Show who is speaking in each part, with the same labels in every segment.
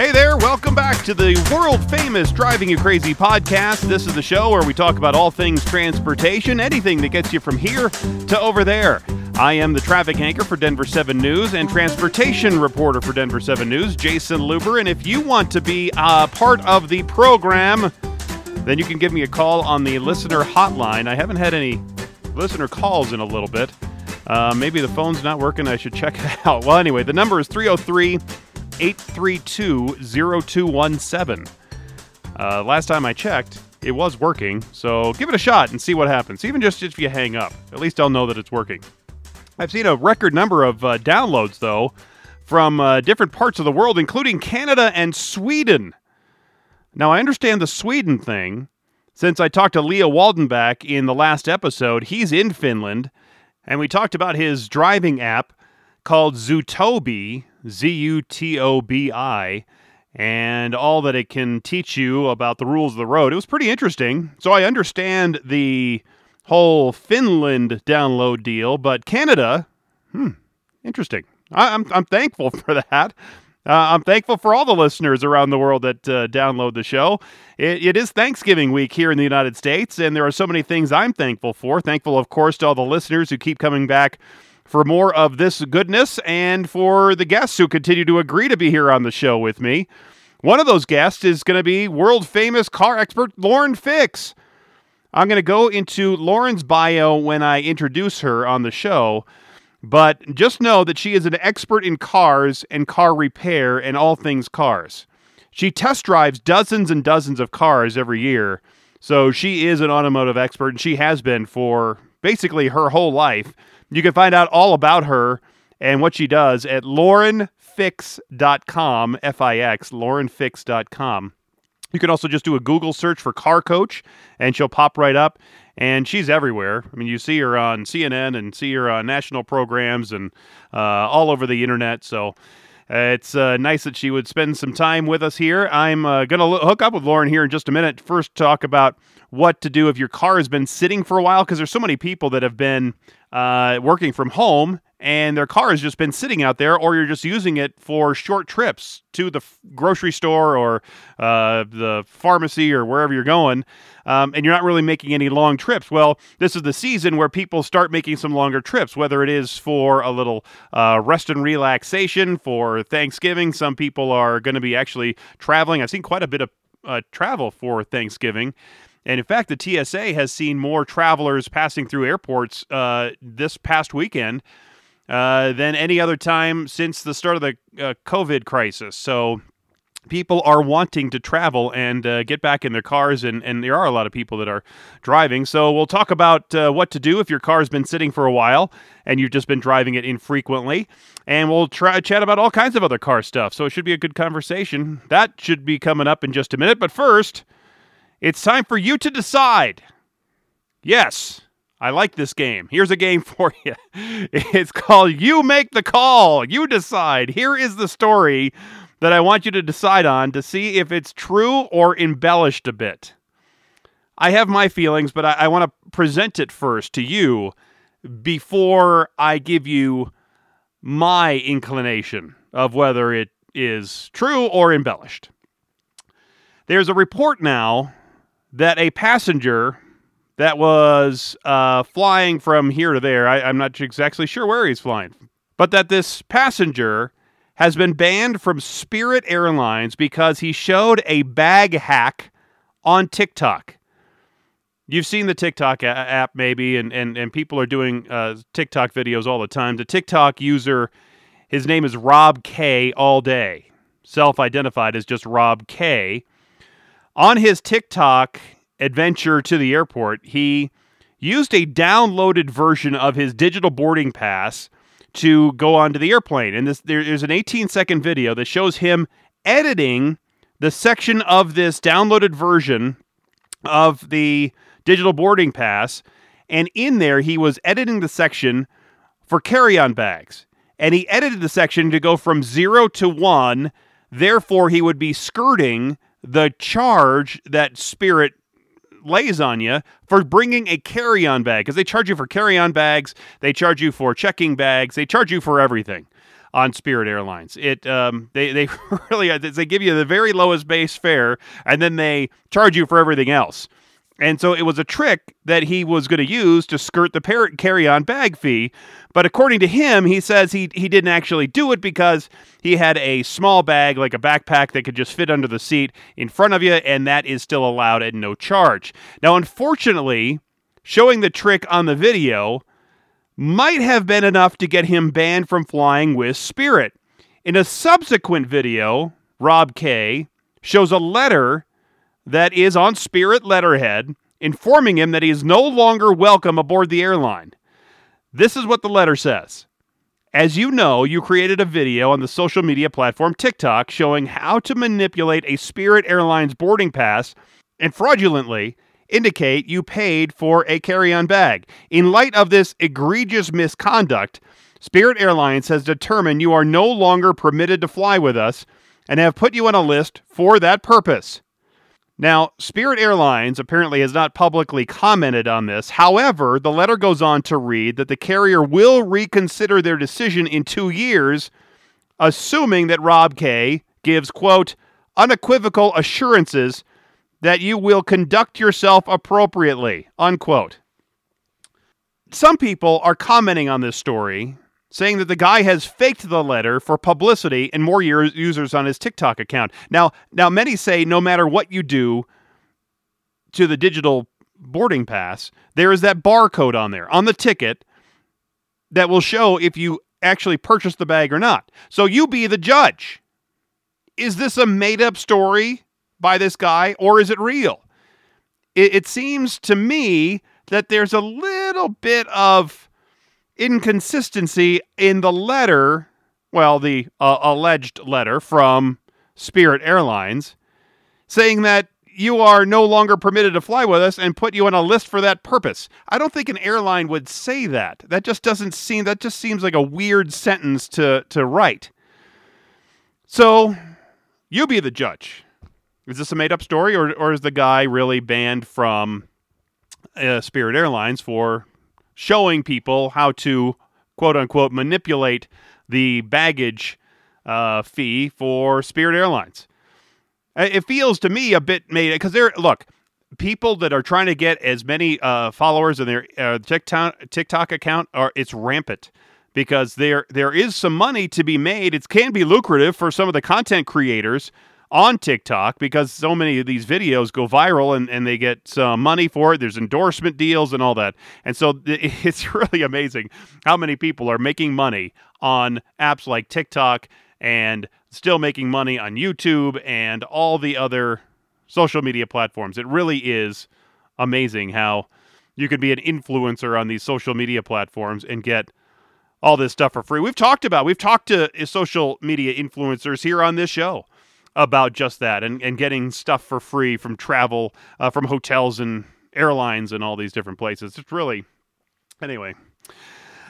Speaker 1: Hey there, welcome back to the world famous Driving You Crazy podcast. This is the show where we talk about all things transportation, anything that gets you from here to over there. I am the traffic anchor for Denver 7 News and transportation reporter for Denver 7 News, Jason Luber. And if you want to be a part of the program, then you can give me a call on the listener hotline. I haven't had any listener calls in a little bit. Uh, maybe the phone's not working. I should check it out. Well, anyway, the number is 303 832 0217. Uh, last time I checked, it was working, so give it a shot and see what happens. Even just if you hang up, at least I'll know that it's working. I've seen a record number of uh, downloads, though, from uh, different parts of the world, including Canada and Sweden. Now, I understand the Sweden thing. Since I talked to Leo Waldenbach in the last episode, he's in Finland, and we talked about his driving app called Zutobi, Z U T O B I, and all that it can teach you about the rules of the road. It was pretty interesting. So I understand the whole Finland download deal, but Canada, hmm, interesting. I, am I'm, I'm thankful for that. Uh, I'm thankful for all the listeners around the world that uh, download the show. It, it is Thanksgiving week here in the United States, and there are so many things I'm thankful for. Thankful, of course, to all the listeners who keep coming back for more of this goodness and for the guests who continue to agree to be here on the show with me. One of those guests is going to be world famous car expert Lauren Fix. I'm going to go into Lauren's bio when I introduce her on the show, but just know that she is an expert in cars and car repair and all things cars. She test drives dozens and dozens of cars every year, so she is an automotive expert and she has been for basically her whole life. You can find out all about her and what she does at laurenfix.com, F I X, laurenfix.com. You can also just do a Google search for car coach and she'll pop right up. And she's everywhere. I mean, you see her on CNN and see her on national programs and uh, all over the internet. So it's uh, nice that she would spend some time with us here. I'm uh, going to lo- hook up with Lauren here in just a minute. First, talk about what to do if your car has been sitting for a while, because there's so many people that have been uh, working from home and their car has just been sitting out there, or you're just using it for short trips to the f- grocery store or uh, the pharmacy or wherever you're going, um, and you're not really making any long trips. Well, this is the season where people start making some longer trips, whether it is for a little uh, rest and relaxation, for Thanksgiving. Some people are going to be actually traveling. I've seen quite a bit of uh, travel for Thanksgiving. And in fact, the TSA has seen more travelers passing through airports uh, this past weekend uh, than any other time since the start of the uh, COVID crisis. So people are wanting to travel and uh, get back in their cars, and, and there are a lot of people that are driving. So we'll talk about uh, what to do if your car's been sitting for a while and you've just been driving it infrequently. And we'll try chat about all kinds of other car stuff. So it should be a good conversation. That should be coming up in just a minute. But first, it's time for you to decide. Yes, I like this game. Here's a game for you. It's called You Make the Call. You decide. Here is the story that I want you to decide on to see if it's true or embellished a bit. I have my feelings, but I, I want to present it first to you before I give you my inclination of whether it is true or embellished. There's a report now that a passenger that was uh, flying from here to there, I, I'm not exactly sure where he's flying, but that this passenger has been banned from Spirit Airlines because he showed a bag hack on TikTok. You've seen the TikTok app, maybe, and, and, and people are doing uh, TikTok videos all the time. The TikTok user, his name is Rob K. All day, self identified as just Rob K. On his TikTok adventure to the airport, he used a downloaded version of his digital boarding pass to go onto the airplane. And this there's an 18 second video that shows him editing the section of this downloaded version of the digital boarding pass. And in there, he was editing the section for carry on bags. And he edited the section to go from zero to one. Therefore, he would be skirting the charge that Spirit lays on you for bringing a carry on bag because they charge you for carry on bags, they charge you for checking bags, they charge you for everything. on Spirit Airlines. It um, they they really they give you the very lowest base fare and then they charge you for everything else. And so it was a trick that he was going to use to skirt the par- carry-on bag fee. But according to him, he says he he didn't actually do it because he had a small bag, like a backpack that could just fit under the seat in front of you, and that is still allowed at no charge. Now, unfortunately, showing the trick on the video might have been enough to get him banned from flying with Spirit. In a subsequent video, Rob K shows a letter that is on Spirit letterhead informing him that he is no longer welcome aboard the airline. This is what the letter says. As you know, you created a video on the social media platform TikTok showing how to manipulate a Spirit Airlines boarding pass and fraudulently indicate you paid for a carry on bag. In light of this egregious misconduct, Spirit Airlines has determined you are no longer permitted to fly with us and have put you on a list for that purpose. Now, Spirit Airlines apparently has not publicly commented on this. However, the letter goes on to read that the carrier will reconsider their decision in two years, assuming that Rob K gives, quote, unequivocal assurances that you will conduct yourself appropriately, unquote. Some people are commenting on this story saying that the guy has faked the letter for publicity and more users on his TikTok account. Now, now many say no matter what you do to the digital boarding pass, there is that barcode on there on the ticket that will show if you actually purchased the bag or not. So you be the judge. Is this a made up story by this guy or is it real? It, it seems to me that there's a little bit of inconsistency in the letter, well, the uh, alleged letter from Spirit Airlines, saying that you are no longer permitted to fly with us and put you on a list for that purpose. I don't think an airline would say that. That just doesn't seem that just seems like a weird sentence to to write. So, you be the judge. Is this a made up story or or is the guy really banned from uh, Spirit Airlines for showing people how to quote unquote manipulate the baggage uh, fee for Spirit Airlines. It feels to me a bit made because there. Look, people that are trying to get as many uh, followers in their uh, TikTok TikTok account are it's rampant because there there is some money to be made. It can be lucrative for some of the content creators on TikTok because so many of these videos go viral and, and they get some money for it. There's endorsement deals and all that. And so it's really amazing how many people are making money on apps like TikTok and still making money on YouTube and all the other social media platforms. It really is amazing how you can be an influencer on these social media platforms and get all this stuff for free. We've talked about, we've talked to social media influencers here on this show about just that and, and getting stuff for free from travel, uh, from hotels and airlines and all these different places. It's really, anyway.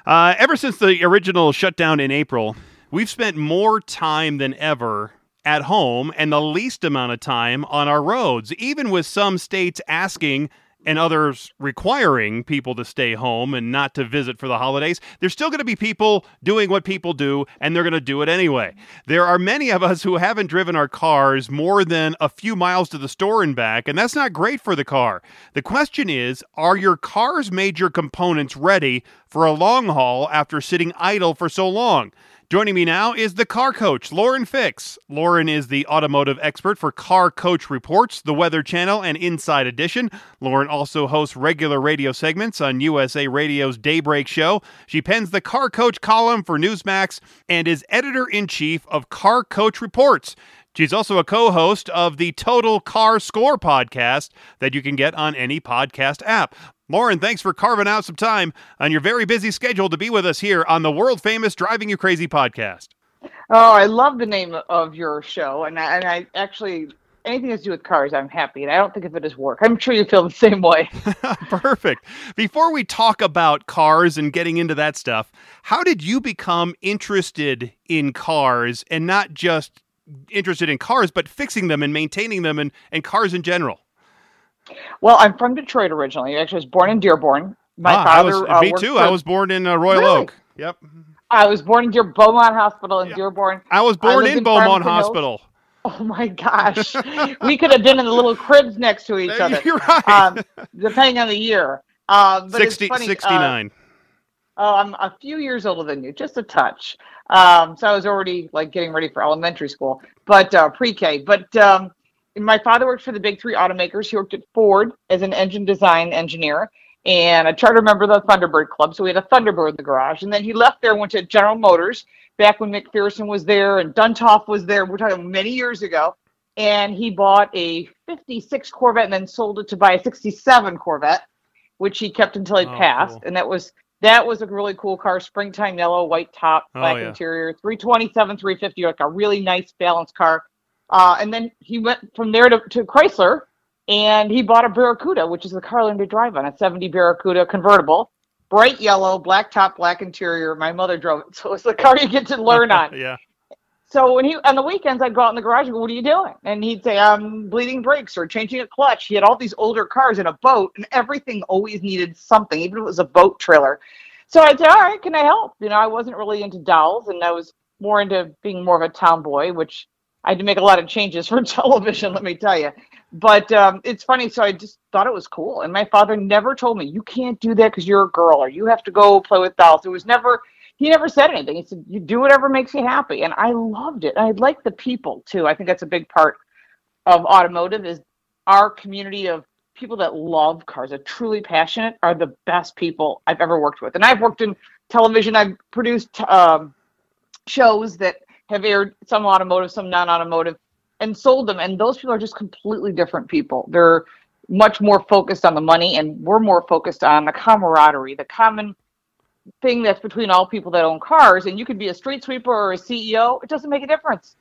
Speaker 1: Uh, ever since the original shutdown in April, we've spent more time than ever at home and the least amount of time on our roads, even with some states asking and others requiring people to stay home and not to visit for the holidays, there's still going to be people doing what people do, and they're going to do it anyway. There are many of us who haven't driven our cars more than a few miles to the store and back, and that's not great for the car. The question is are your car's major components ready for a long haul after sitting idle for so long? Joining me now is the car coach, Lauren Fix. Lauren is the automotive expert for Car Coach Reports, the Weather Channel, and Inside Edition. Lauren also hosts regular radio segments on USA Radio's Daybreak Show. She pens the Car Coach column for Newsmax and is editor in chief of Car Coach Reports. She's also a co host of the Total Car Score podcast that you can get on any podcast app. Lauren, thanks for carving out some time on your very busy schedule to be with us here on the world famous Driving You Crazy podcast.
Speaker 2: Oh, I love the name of your show. And I, and I actually, anything that's to do with cars, I'm happy. And I don't think of it as work. I'm sure you feel the same way.
Speaker 1: Perfect. Before we talk about cars and getting into that stuff, how did you become interested in cars and not just interested in cars, but fixing them and maintaining them and, and cars in general?
Speaker 2: Well, I'm from Detroit originally. Actually, I was born in Dearborn.
Speaker 1: My ah, father. Was, uh, me too. I was born in uh, Royal really? Oak. Yep.
Speaker 2: I was born in Dear Beaumont Hospital in
Speaker 1: Yeah.
Speaker 2: Dearborn.
Speaker 1: I was born
Speaker 2: lived
Speaker 1: in
Speaker 2: in
Speaker 1: Beaumont. Hospital.
Speaker 2: Oh my gosh, we could have been in the little cribs next to each other,
Speaker 1: You're right.
Speaker 2: um, depending on the year. Um, but
Speaker 1: 60,
Speaker 2: it's funny, uh,
Speaker 1: 69.
Speaker 2: Oh, I'm a few years older than you, just a touch. Um, so I was already like getting ready for elementary school, but uh, pre-K. But um, my father worked for the big three automakers. He worked at Ford as an engine design engineer and a charter member of the Thunderbird Club. So we had a Thunderbird in the garage. And then he left there, went to General Motors back when McPherson was there and Duntov was there. We're talking many years ago. And he bought a 56 Corvette and then sold it to buy a 67 Corvette, which he kept until he
Speaker 1: Oh,
Speaker 2: passed.
Speaker 1: cool.
Speaker 2: And that was that was a really cool car, springtime yellow, white top,
Speaker 1: Oh,
Speaker 2: black
Speaker 1: yeah.
Speaker 2: interior, 327, 350, like a really nice balanced car. Uh, and then he went from there to, to Chrysler and he bought a Barracuda, which is the car I learned to drive on, a 70 Barracuda convertible, bright yellow, black top, black interior. My mother drove it. So it's the car you get to learn on.
Speaker 1: yeah.
Speaker 2: So when he on the weekends, I'd go out in the garage and go, "What are you doing?" And he'd say, "I'm bleeding brakes or changing a clutch." He had all these older cars and a boat, and everything always needed something, even if it was a boat trailer. So I'd say, "All right, can I help?" You know, I wasn't really into dolls, and I was more into being more of a town boy, which I had to make a lot of changes for television. Let me tell you. But um, it's funny. So I just thought it was cool, and my father never told me you can't do that because you're a girl or you have to go play with dolls. It was never he never said anything. He said, "You do whatever makes you happy," and I loved it. I like the people too. I think that's a big part of automotive is our community of people that love cars, are truly passionate, are the best people I've ever worked with. And I've worked in television. I've produced um, shows that have aired some automotive, some non-automotive, and sold them. And those people are just completely different people. They're much more focused on the money, and we're more focused on the camaraderie, the common thing that's between all people that own cars and you could be a street sweeper or a ceo it doesn't make a difference.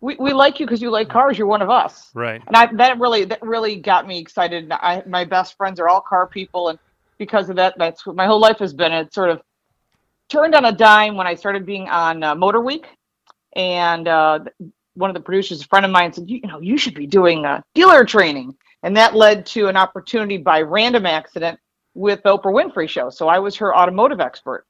Speaker 2: We, we like you because you like cars you're one of us.
Speaker 1: Right.
Speaker 2: and I, that really that really got me excited. I, my best friends are all car people and because of that that's what my whole life has been. It sort of turned on a dime when i started being on uh, motor week. And uh, one of the producers a friend of mine said you, you know you should be doing uh, dealer training. And that led to an opportunity by random accident with the Oprah Winfrey show. So I was her automotive expert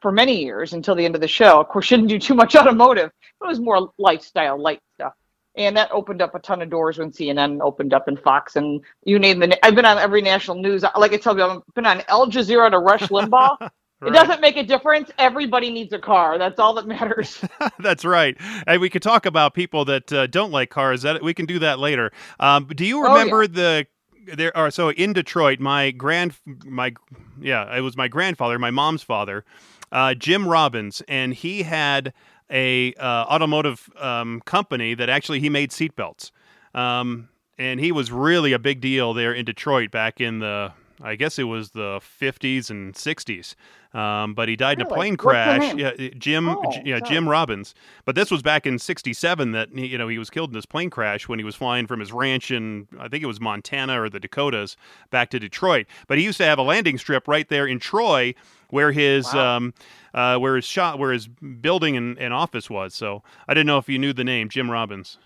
Speaker 2: for many years until the end of the show. Of course, she didn't do too much automotive. It was more lifestyle, light stuff. And that opened up a ton of doors when CNN opened up and Fox and you name the. I've been on every national news. Like I tell you, I've been on Al Jazeera to Rush Limbaugh. It
Speaker 1: Right.
Speaker 2: doesn't make a difference. Everybody needs a car. That's all that matters.
Speaker 1: That's right. And we could talk about people that uh, don't like cars. That we can do that later. Um, do you
Speaker 2: Oh, yeah.
Speaker 1: remember the there are so in Detroit, my grand my yeah, it was my grandfather, my mom's father, uh, Jim Robbins, and he had a uh, automotive um, company that actually he made seatbelts. Um, and he was really a big deal there in Detroit back in the I guess it was the 50s and 60s. Um, but he died in a plane crash.
Speaker 2: name?
Speaker 1: Yeah, Jim.
Speaker 2: Oh,
Speaker 1: J- yeah,
Speaker 2: sorry.
Speaker 1: Jim Robbins. But this was back in '67 that he- you know he was killed in this plane crash when he was flying from his ranch in I think it was Montana or the Dakotas back to Detroit. But he used to have a landing strip right there in Troy where his
Speaker 2: Wow.
Speaker 1: um, uh, where his shot where his building and, and office was. So I didn't know if you knew the name Jim Robbins.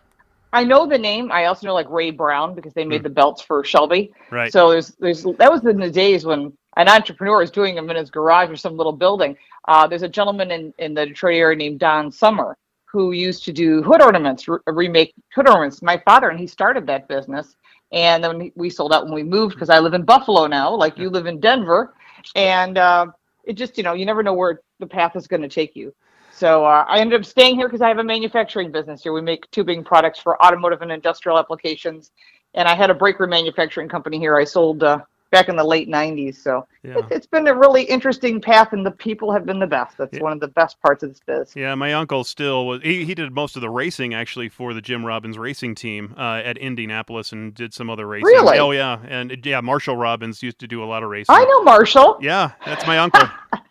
Speaker 2: I know the name. I also know like Ray Brown because they made the belts for Shelby.
Speaker 1: Right.
Speaker 2: So there's there's that was in the days when an entrepreneur is doing them in his garage or some little building. Uh, there's a gentleman in, in the Detroit area named Don Summer who used to do hood ornaments, re- remake hood ornaments. My father and he started that business, and then we sold out when we moved because I live in Buffalo now, like you live in Denver, and uh, it just you know you never know where the path is going to take you. So uh, I ended up staying here because I have a manufacturing business here. We make tubing products for automotive and industrial applications, and I had a breaker manufacturing company here. I sold uh, back in the late '90s. So
Speaker 1: Yeah.
Speaker 2: it's, it's been a really interesting path, and the people have been the best. That's
Speaker 1: Yeah.
Speaker 2: one of the best parts of this biz.
Speaker 1: Yeah, my uncle still was. He, he did most of the racing actually for the Jim Robbins racing team uh, at Indianapolis and did some other racing.
Speaker 2: Really?
Speaker 1: Oh yeah, and yeah, Marshall Robbins used to do a lot of racing.
Speaker 2: I know Marshall.
Speaker 1: Yeah, that's my uncle.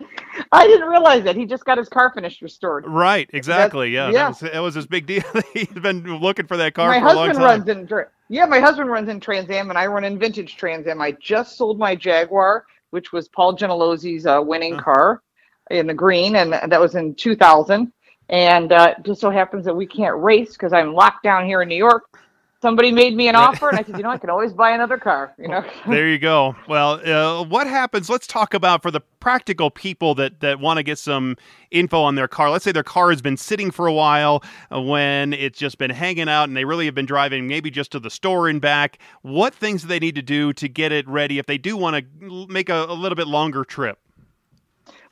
Speaker 2: I didn't realize that he just got his car finished restored.
Speaker 1: right, exactly. Yeah,
Speaker 2: yeah.
Speaker 1: That, was, that was his big deal. He's been looking for that car
Speaker 2: my
Speaker 1: for a long
Speaker 2: husband
Speaker 1: time.
Speaker 2: runs in yeah my husband runs in trans am and i run in vintage trans am i just sold my jaguar which was paul gentilozzi's uh, winning
Speaker 1: Huh.
Speaker 2: car in the green and that was in 2000 and uh, it just so happens that we can't race because i'm locked down here in new york somebody made me an offer, and I said, you know, I can always buy another car. You know.
Speaker 1: there you go. Well, uh, what happens? Let's talk about for the practical people that that want to get some info on their car. Let's say their car has been sitting for a while uh, when it's just been hanging out, and they really have been driving maybe just to the store and back. What things do they need to do to get it ready if they do want to make a, a little bit longer trip?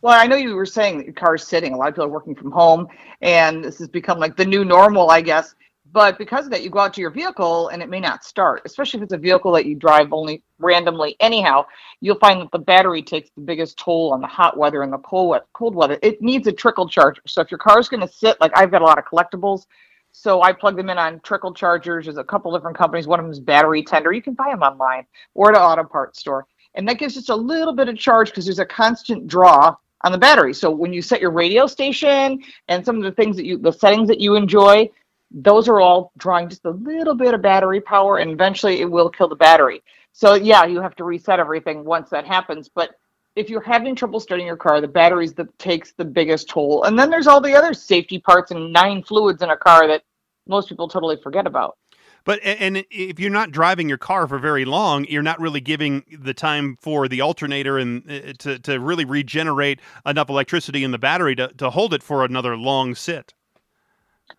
Speaker 2: Well, I know you were saying that your car's sitting. A lot of people are working from home, and this has become like the new normal, I guess. But because of that, you go out to your vehicle and it may not start, especially if it's a vehicle that you drive only randomly. Anyhow, you'll find that the battery takes the biggest toll on the hot weather and the cold cold weather. It needs a trickle charger. So if your car's going to sit, like I've got a lot of collectibles, so I plug them in on trickle chargers. There's a couple different companies. One of them is Battery Tender. You can buy them online or at an auto parts store, and that gives just a little bit of charge because there's a constant draw on the battery. So when you set your radio station and some of the things that you, the settings that you enjoy, those are all drawing just a little bit of battery power and eventually it will kill the battery. So yeah, you have to reset everything once that happens. But if you're having trouble starting your car, the batteries that takes the biggest toll. And then there's all the other safety parts and nine fluids in a car that most people totally forget about.
Speaker 1: But and if you're not driving your car for very long, you're not really giving the time for the alternator and uh, to to really regenerate enough electricity in the battery to, to hold it for another long sit.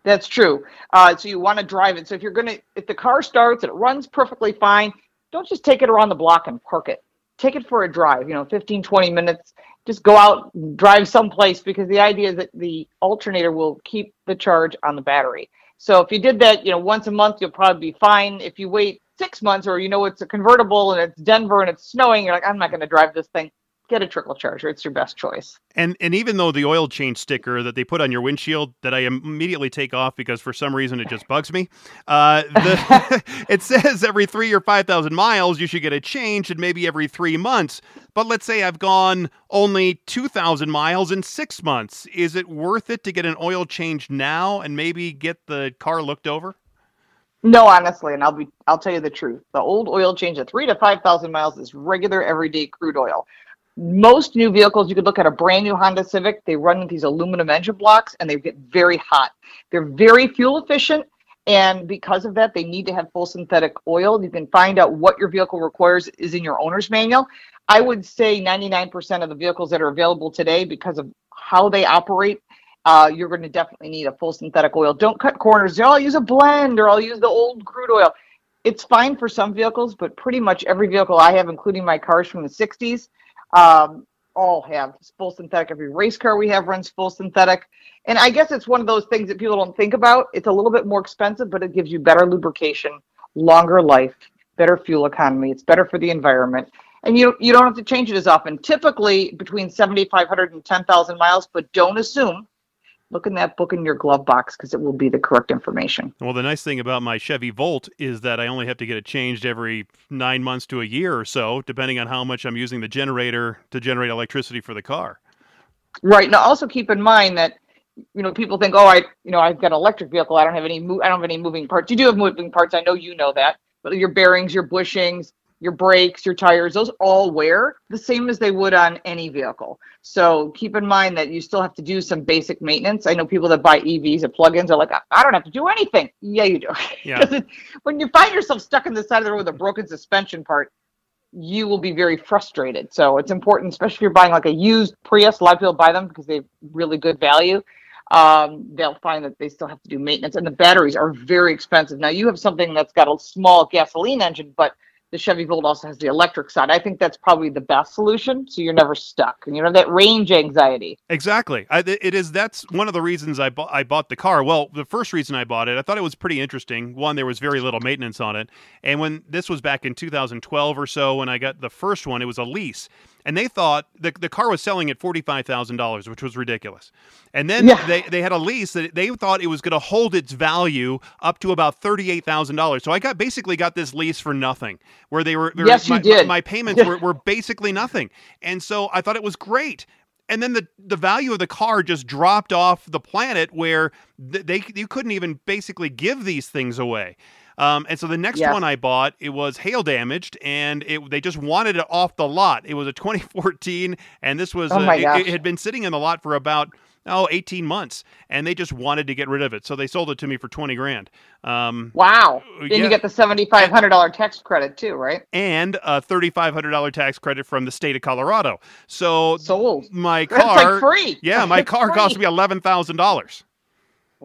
Speaker 2: That's true. Uh, so you want to drive it. So if you're gonna, if the car starts and it runs perfectly fine, don't just take it around the block and park it. Take it for a drive. You know, 15, 20 minutes. Just go out, drive someplace because the idea is that the alternator will keep the charge on the battery. So if you did that, you know, once a month, you'll probably be fine. If you wait six months, or you know it's a convertible and it's Denver and it's snowing, you're like, I'm not going to drive this thing get a trickle charger. It's your best choice.
Speaker 1: And and even though the oil change sticker that they put on your windshield that I immediately take off because for some reason it just bugs me, uh, the, it says every three or five thousand miles you should get a change, and maybe every three months. But let's say I've gone only two thousand miles in six months. Is it worth it to get an oil change now and maybe get the car looked over?
Speaker 2: No, honestly, and I'll be I'll tell you the truth. The old oil change at three to five thousand miles is regular everyday crude oil most new vehicles, you could look at a brand new Honda Civic, they run with these aluminum engine blocks and they get very hot. They're very fuel efficient. And because of that, they need to have full synthetic oil. You can find out what your vehicle requires is in your owner's manual. I would say 99% of the vehicles that are available today, because of how they operate, uh, you're going to definitely need a full synthetic oil. Don't cut corners. Oh, I'll use a blend or I'll use the old crude oil. It's fine for some vehicles, but pretty much every vehicle I have, including my cars from the 60s, um, all have full synthetic. Every race car we have runs full synthetic. And I guess it's one of those things that people don't think about. It's a little bit more expensive, but it gives you better lubrication, longer life, better fuel economy. It's better for the environment. And you, you don't have to change it as often. Typically between 7,500 and 10,000 miles, but don't assume look in that book in your glove box because it will be the correct information.
Speaker 1: Well, the nice thing about my Chevy Volt is that I only have to get it changed every nine months to a year or so, depending on how much I'm using the generator to generate electricity for the car.
Speaker 2: Right. Now, also keep in mind that you know people think, oh, I you know I've got an electric vehicle. I don't have any mo- I don't have any moving parts. You do have moving parts. I know you know that, but your bearings, your bushings, your brakes, your tires, those all wear the same as they would on any vehicle. So keep in mind that you still have to do some basic maintenance. I know people that buy EVs or plugins are like, I don't have to do anything. Yeah, you do. Yeah. when you find yourself stuck in the side of the road with a broken suspension part, you will be very frustrated. So it's important, especially if you're buying like a used Prius. A lot of people buy them because they have really good value. Um, they'll find that they still have to do maintenance, and the batteries are very expensive. Now you have something that's got a small gasoline engine, but the Chevy Volt also has the electric side. I think that's probably the best solution, so you're never stuck. And you know that range anxiety.
Speaker 1: Exactly. I, it is. That's one of the reasons I bought. I bought the car. Well, the first reason I bought it, I thought it was pretty interesting. One, there was very little maintenance on it, and when this was back in 2012 or so, when I got the first one, it was a lease and they thought the, the car was selling at $45,000, which was ridiculous. And then yeah. they, they had a lease that they thought it was going to hold its value up to about $38,000. So I got basically got this lease for nothing where they were,
Speaker 2: yes,
Speaker 1: my,
Speaker 2: you did.
Speaker 1: my payments were, were basically nothing. And so I thought it was great and then the the value of the car just dropped off the planet where they you couldn't even basically give these things away. Um, and so the next one I bought, it was hail damaged, and it, they just wanted it off the lot. It was a 2014, and this was
Speaker 2: oh
Speaker 1: a, it, it, had been sitting in the lot for about oh 18 months and they just wanted to get rid of it so they sold it to me for 20 grand um,
Speaker 2: Wow. Then
Speaker 1: yeah.
Speaker 2: you get the seventy-five hundred dollar tax credit too, right?
Speaker 1: and a $3500 tax credit from the state of colorado so
Speaker 2: Sold.
Speaker 1: my car
Speaker 2: like free.
Speaker 1: yeah my car
Speaker 2: Free.
Speaker 1: cost me $11000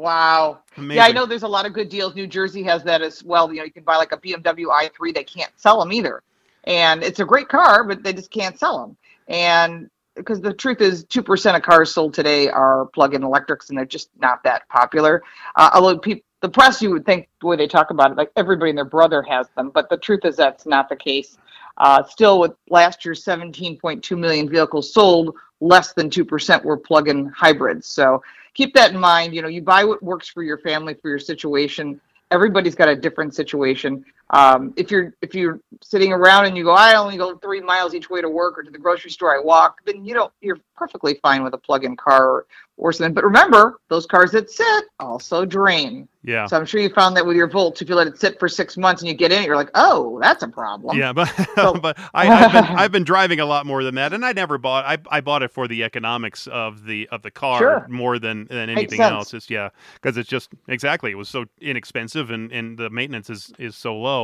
Speaker 2: Wow.
Speaker 1: Amazing.
Speaker 2: Yeah, I know there's a lot of good deals. New Jersey has that as well. You know, you can buy like a BMW i3. They can't sell them either, and it's a great car, but they just can't sell them. And because the truth is, two percent of cars sold today are plug-in electrics, and they're just not that popular. Uh, although people, the press, you would think the way they talk about it, like everybody and their brother has them, but the truth is that's not the case. Uh, still, with last year's 17.2 million vehicles sold, less than 2% were plug-in hybrids. So keep that in mind. You know, you buy what works for your family, for your situation. Everybody's got a different situation. Um, if you're if you're sitting around and you go, I only go three miles each way to work or to the grocery store, I walk, then you know you're perfectly fine with a plug-in car or, or something. But remember, those cars that sit also drain.
Speaker 1: yeah
Speaker 2: So I'm sure you found that with your Volt, if you let it sit for six months and you get in it, you're like, oh, that's a problem.
Speaker 1: Yeah, but
Speaker 2: So-
Speaker 1: but I, I've been I've been driving a lot more than that, and I never bought I, I bought it for the economics of the of the car
Speaker 2: Sure.
Speaker 1: more than than anything else. It's yeah, because it's just exactly it was so inexpensive and and the maintenance is is so low.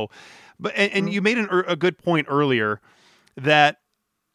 Speaker 1: But and, and
Speaker 2: Mhm.
Speaker 1: you made an, a good point earlier that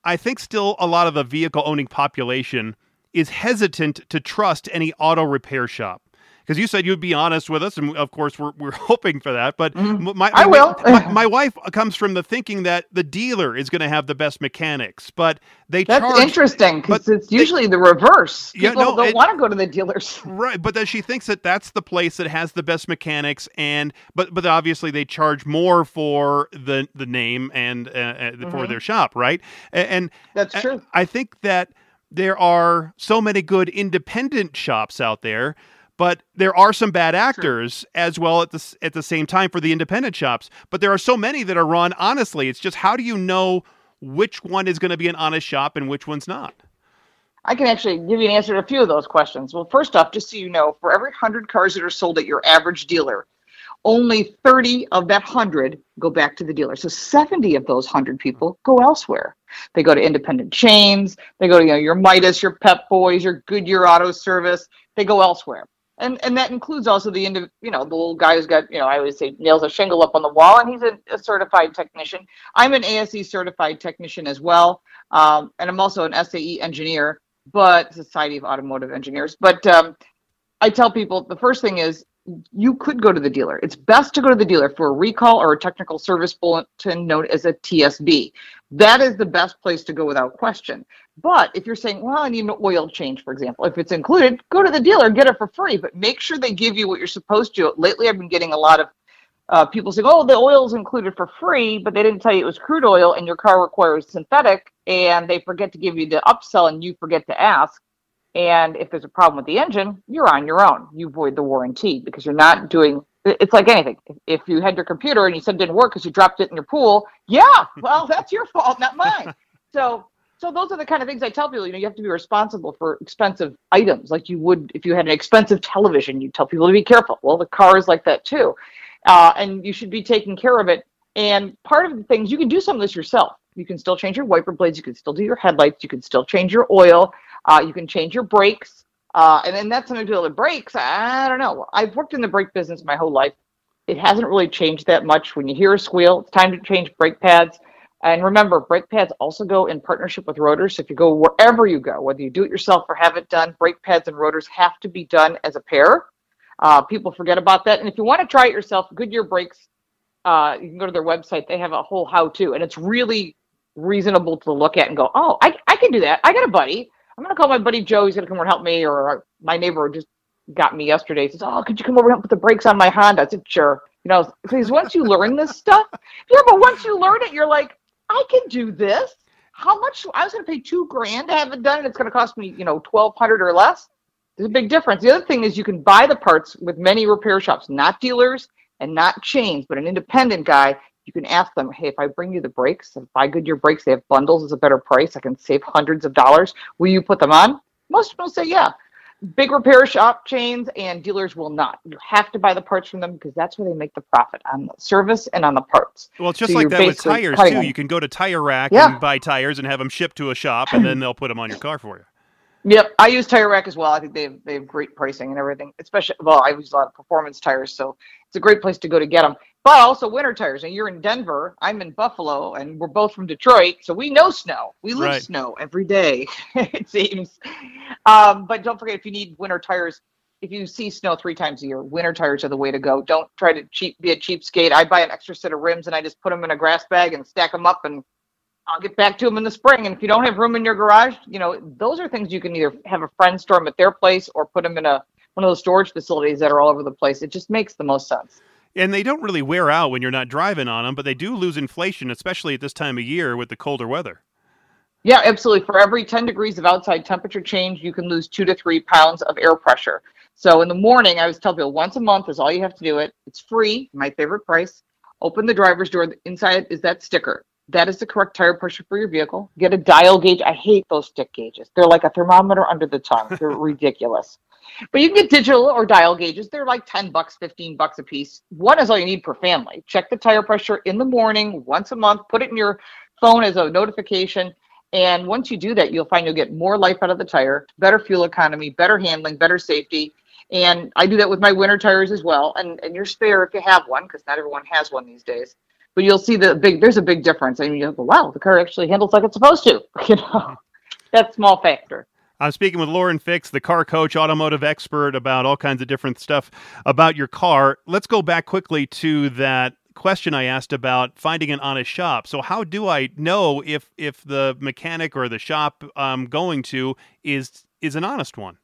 Speaker 1: I think still a lot of the vehicle owning population is hesitant to trust any auto repair shop. Because you said you'd be honest with us, and of course we're, we're hoping for that. But
Speaker 2: Mhm.
Speaker 1: m- my,
Speaker 2: I will.
Speaker 1: my, my wife comes from the thinking that the dealer is going to have the best mechanics, but they
Speaker 2: That's
Speaker 1: charge
Speaker 2: interesting because it's usually the reverse.
Speaker 1: Yeah,
Speaker 2: People
Speaker 1: no,
Speaker 2: don't want to go to the dealers.
Speaker 1: Right, but then she thinks that that's the place that has the best mechanics, and but but obviously they charge more for the the name and uh, uh, for
Speaker 2: Mhm.
Speaker 1: their shop, right? A- And,
Speaker 2: That's
Speaker 1: I-
Speaker 2: true.
Speaker 1: I think that there are so many good independent shops out there, but there are some bad actors as well at the at the same time for the independent shops. But there are so many that are run honestly. It's just how do you know which one is going to be an honest shop and which one's not?
Speaker 2: I can actually give you an answer to a few of those questions. Well, first off, just so you know, for every 100 cars that are sold at your average dealer, only 30 of that 100 go back to the dealer. So 70 of those 100 people go elsewhere. They go to independent chains, they go to you know, your Midas, your Pep Boys, your Goodyear Auto Service, they go elsewhere. And and that includes also the indi- you know, the little guy who's got, you know, I always say nails a shingle up on the wall and he's a, a certified technician. I'm an ASE certified technician as well. Um, and I'm also an SAE engineer but Society of Automotive Engineers. But um, I tell people the first thing is you could go to the dealer. It's best to go to the dealer for a recall or a technical service bulletin known as a TSB. That is the best place to go without question. But if you're saying, well, I need an oil change, for example, if it's included, go to the dealer, get it for free, but make sure they give you what you're supposed to. Lately, I've been getting a lot of uh, people saying, oh, the oil's included for free, but they didn't tell you it was crude oil and your car requires synthetic, and they forget to give you the upsell and you forget to ask. And if there's a problem with the engine, you're on your own. You void the warranty because you're not doing. It's like anything. If you had your computer and you said it didn't work because you dropped it in your pool, yeah, well, that's your fault, not mine. So, so those are the kind of things I tell people. You know, you have to be responsible for expensive items, like you would if you had an expensive television. You tell people to be careful. Well, the car is like that too, uh, and you should be taking care of it. And part of the things you can do some of this yourself. You can still change your wiper blades. You can still do your headlights. You can still change your oil. Uh, you can change your brakes. Uh, and then that's something to do with brakes. I don't know. I've worked in the brake business my whole life. It hasn't really changed that much. When you hear a squeal, it's time to change brake pads. And remember, brake pads also go in partnership with rotors. So if you go wherever you go, whether you do it yourself or have it done, brake pads and rotors have to be done as a pair. Uh, people forget about that. And if you want to try it yourself, Goodyear brakes, uh, you can go to their website. They have a whole how-to, and it's really reasonable to look at and go, oh, I, I can do that. I got a buddy. I'm going to call my buddy Joe. He's going to come over and help me. Or my neighbor just got me yesterday. He says, oh, could you come over and help put the brakes on my Honda? I said, sure. You know, because once you learn this stuff, yeah, but once you learn it, you're like, I can do this. How much? I was going to pay two grand to have it done, and it's going to cost me, you know, twelve hundred or less. There's a big difference. The other thing is you can buy the parts with many repair shops, not dealers and not chains, but an independent guy. You can ask them, hey, if I bring you the brakes, if I Goodyear brakes, they have bundles, it's a better price. I can save hundreds of dollars. Will you put them on? Most of people say, yeah. Big repair shop chains and dealers will not. You have to buy the parts from them because that's where they make the profit on the service and on the parts.
Speaker 1: Well, it's just
Speaker 2: So
Speaker 1: like that with tires too.
Speaker 2: them.
Speaker 1: You can go to Tire Rack
Speaker 2: Yeah.
Speaker 1: and buy tires and have them shipped to a shop, and then they'll put them on your car for you.
Speaker 2: Yep, I use Tire Rack as well. I think they have, they have great pricing and everything. Especially, well, I use a lot of performance tires, so it's a great place to go to get them. But also winter tires. And you're in Denver, I'm in Buffalo, and we're both from Detroit, so we know snow. We live
Speaker 1: Right.
Speaker 2: snow every day. it seems. Um, but don't forget, if you need winter tires, if you see snow three times a year, winter tires are the way to go. Don't try to cheap be a cheapskate. I buy an extra set of rims and I just put them in a grass bag and stack them up and I'll get back to them in the spring. And if you don't have room in your garage, you know, those are things you can either have a friend store them at their place or put them in a one of those storage facilities that are all over the place. It just makes the most sense.
Speaker 1: And they don't really wear out when you're not driving on them, but they do lose inflation, especially at this time of year with the colder weather.
Speaker 2: Yeah, absolutely. For every 10 degrees of outside temperature change, you can lose two to three pounds of air pressure. So in the morning, I always tell people once a month is all you have to do it. It's free, my favorite price. Open the driver's door. Inside is that sticker. That is the correct tire pressure for your vehicle. Get a dial gauge. I hate those stick gauges. They're like a thermometer under the tongue. They're ridiculous. But you can get digital or dial gauges. They're like 10 bucks, 15 bucks a piece. One is all you need per family. Check the tire pressure in the morning, once a month. Put it in your phone as a notification. And once you do that, you'll find you'll get more life out of the tire, better fuel economy, better handling, better safety. And I do that with my winter tires as well. And and your spare if you have one, because not everyone has one these days. But you'll see the big there's a big difference. I mean you'll go, wow, the car actually handles like it's supposed to. You know. That small factor.
Speaker 1: I'm speaking with Lauren Fix, the car coach, automotive expert, about all kinds of different stuff about your car. Let's go back quickly to that question I asked about finding an honest shop. So, how do I know if if the mechanic or the shop I'm going to is is an honest one?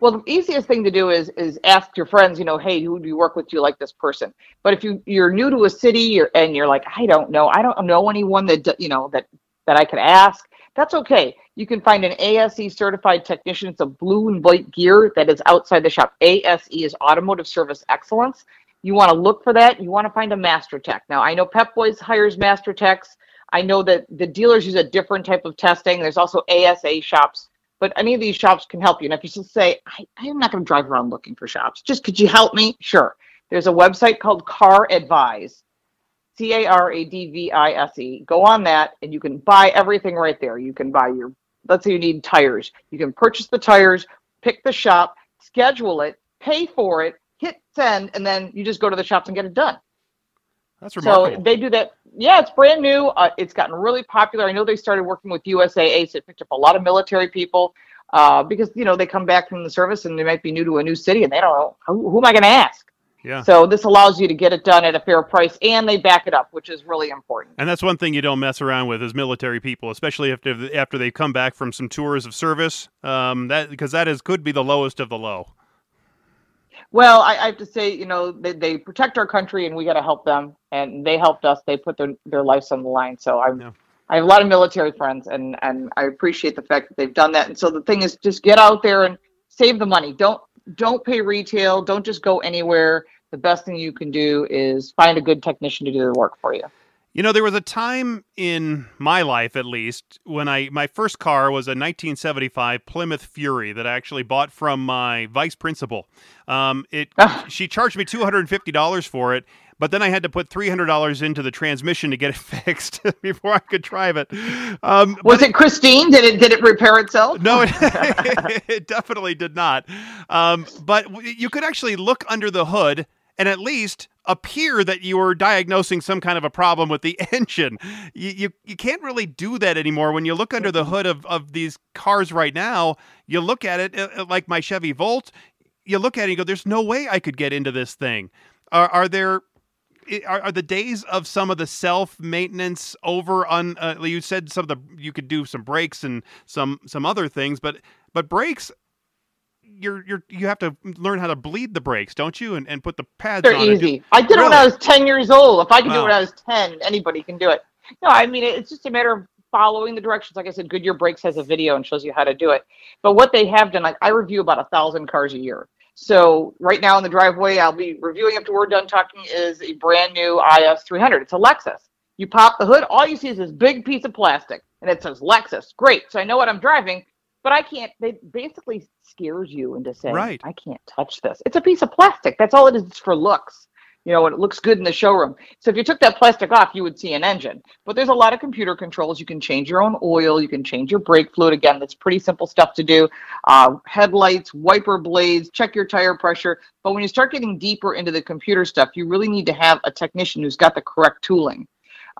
Speaker 2: Well, the easiest thing to do is is ask your friends. You know, hey, who do you work with? Do you like this person? But if you you're new to a city and you're like, I don't know, I don't know anyone that you know that that I could ask. That's okay. You can find an ASE certified technician. It's a blue and white gear that is outside the shop. ASE is Automotive Service Excellence. You want to look for that. You want to find a Master Tech. Now, I know Pep Boys hires Master Techs. I know that the dealers use a different type of testing. There's also ASA shops but any of these shops can help you. And if you just say, I, I'm not going to drive around looking for shops, just could you help me? Sure. There's a website called CarAdvise, C A R A D V I S E. Go on that and you can buy everything right there. You can buy your, let's say you need tires. You can purchase the tires, pick the shop, schedule it, pay for it, hit send, and then you just go to the shops and get it done.
Speaker 1: That's remarkable.
Speaker 2: So they do that. Yeah, it's brand new. Uh, it's gotten really popular. I know they started working with USAA, so it picked up a lot of military people uh, because you know they come back from the service and they might be new to a new city and they don't know who, who am I going to ask.
Speaker 1: Yeah.
Speaker 2: So this allows you to get it done at a fair price and they back it up, which is really important.
Speaker 1: And that's one thing you don't mess around with is military people, especially after after they come back from some tours of service. Um, that because that is could be the lowest of the low.
Speaker 2: Well, I, I have to say, you know, they, they protect our country and we got to help them. And they helped us. They put their, their lives on the line. So I'm,
Speaker 1: Yeah.
Speaker 2: I have a lot of military friends and, and I appreciate the fact that they've done that. And so the thing is just get out there and save the money. Don't, don't pay retail. Don't just go anywhere. The best thing you can do is find a good technician to do the work for you.
Speaker 1: You know, there was a time in my life, at least, when I my first car was a 1975 Plymouth Fury that I actually bought from my vice principal. Um, it she charged me 250 dollars for it, but then I had to put 300 dollars into the transmission to get it fixed before I could drive it. Um,
Speaker 2: Was it Christine? Did it, did it repair itself?
Speaker 1: no, it, it definitely did not. Um, but you could actually look under the hood and at least appear that you were diagnosing some kind of a problem with the engine. You, you, you can't really do that anymore. When you look under the hood of, of these cars right now, you look at it uh, uh, like my Chevy Volt, you look at it and you go, there's no way I could get into this thing. Are, are there are, are the days of some of the self maintenance over on uh, you said some of the you could do some brakes and some some other things but but brakes you're you're you have to learn how to bleed the brakes don't you and, and put the pads
Speaker 2: They're
Speaker 1: on it.
Speaker 2: easy. I did it when I was 10 years old. If I can do it when I was 10, anybody can do it. No, I mean, it's just a matter of following the directions. Like I said, Goodyear Brakes has a video and shows you how to do it. But what they have done, like I review about a thousand cars a year. So right now in the driveway, I'll be reviewing after we're done talking is a brand new IS 300. It's a Lexus. You pop the hood, all you see is this big piece of plastic, and it says Lexus. Great. So I know what I'm driving, but I can't. They basically scares you into saying,
Speaker 1: Right.
Speaker 2: I can't touch this. It's a piece of plastic. That's all it is. It's for looks. you know, and it looks good in the showroom. So if you took that plastic off, you would see an engine. But there's a lot of computer controls. You can change your own oil. You can change your brake fluid. Again, that's pretty simple stuff to do. Uh, headlights, wiper blades, check your tire pressure. But when you start getting deeper into the computer stuff, you really need to have a technician who's got the correct tooling.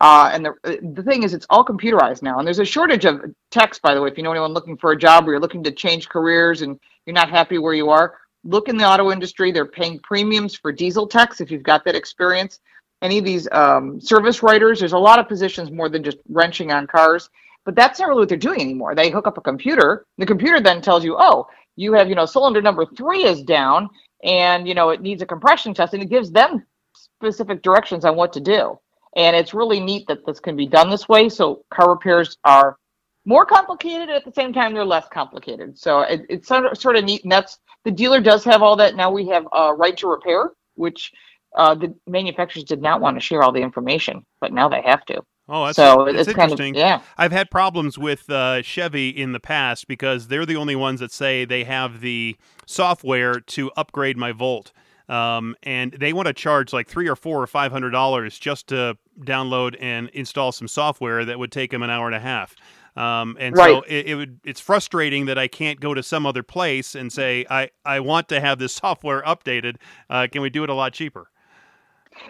Speaker 2: Uh, and the, the thing is, it's all computerized now. And there's a shortage of techs, by the way. If you know anyone looking for a job or you're looking to change careers and you're not happy where you are, look in the auto industry. They're paying premiums for diesel techs if you've got that experience. Any of these um, service writers, there's a lot of positions more than just wrenching on cars. But that's not really what they're doing anymore. They hook up a computer. The computer then tells you, oh, you have, you know, cylinder number three is down and, you know, it needs a compression test. And it gives them specific directions on what to do. And it's really neat that this can be done this way. So car repairs are more complicated at the same time they're less complicated. So it, it's sort of, sort of neat. And that's the dealer does have all that. Now we have a right to repair, which uh, the manufacturers did not want to share all the information, but now they have to.
Speaker 1: Oh, that's,
Speaker 2: so
Speaker 1: that's
Speaker 2: it's kind of
Speaker 1: interesting.
Speaker 2: yeah.
Speaker 1: I've had problems with uh, Chevy in the past because they're the only ones that say they have the software to upgrade my Volt. Um, and they want to charge like three or four or five hundred dollars just to download and install some software that would take them an hour and a half. Um, and
Speaker 2: Right.
Speaker 1: so it, it would it's frustrating that I can't go to some other place and say I, I want to have this software updated. Uh, can we do it a lot cheaper?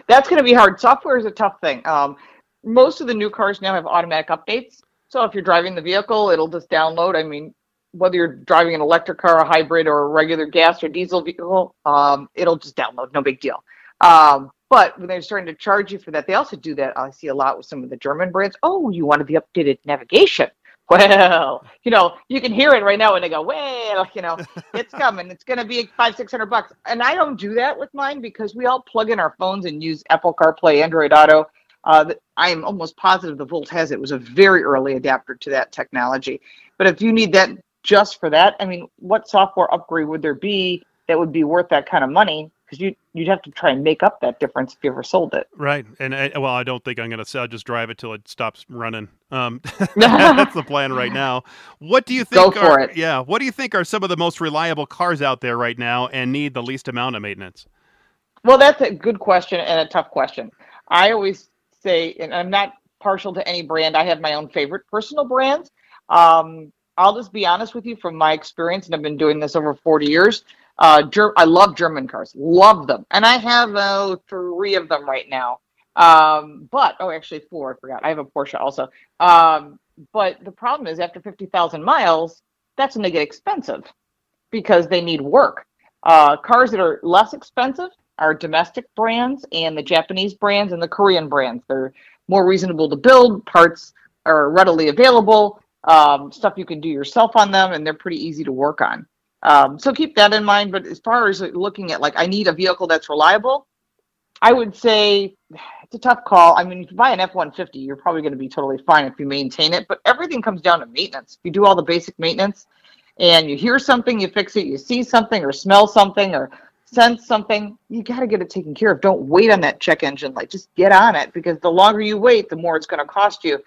Speaker 2: That's going to be hard. Software is a tough thing. Um, most of the new cars now have automatic updates. So if you're driving the vehicle, it'll just download. I mean, whether you're driving an electric car, a hybrid, or a regular gas or diesel vehicle, um, it'll just download. No big deal. Um, but when they're starting to charge you for that, they also do that. I see a lot with some of the German brands. Oh, you wanted the updated navigation. Well, you know, you can hear it right now when they go, well, you know, it's coming. It's going to be five, six hundred bucks. And I don't do that with mine because we all plug in our phones and use Apple CarPlay, Android Auto. Uh, I am almost positive the Volt has it. It was a very early adapter to that technology. But if you need that just for that, I mean, what software upgrade would there be that would be worth that kind of money? Because you you'd have to try and make up that difference if you ever sold it.
Speaker 1: Right, and I, well, I don't think I'm going to. I'll just drive it till it stops running. Um, that's the plan right now. What do you think?
Speaker 2: Go
Speaker 1: are,
Speaker 2: for it.
Speaker 1: Yeah, what do you think are some of the most reliable cars out there right now and need the least amount of maintenance?
Speaker 2: Well, that's a good question and a tough question. I always say, and I'm not partial to any brand. I have my own favorite personal brands. Um, I'll just be honest with you from my experience, and I've been doing this over 40 years. Uh, Ger- I love German cars, love them, and I have uh, three of them right now. Um, but oh, actually four. I forgot. I have a Porsche also. Um, but the problem is, after 50,000 miles, that's when they get expensive because they need work. Uh, cars that are less expensive are domestic brands and the Japanese brands and the Korean brands. They're more reasonable to build. Parts are readily available. Um, stuff you can do yourself on them, and they're pretty easy to work on. Um, so keep that in mind. But as far as looking at like, I need a vehicle that's reliable. I would say it's a tough call. I mean, if you buy an F one fifty, you're probably going to be totally fine if you maintain it. But everything comes down to maintenance. If you do all the basic maintenance, and you hear something, you fix it. You see something, or smell something, or sense something, you got to get it taken care of. Don't wait on that check engine light. Just get on it because the longer you wait, the more it's going to cost you.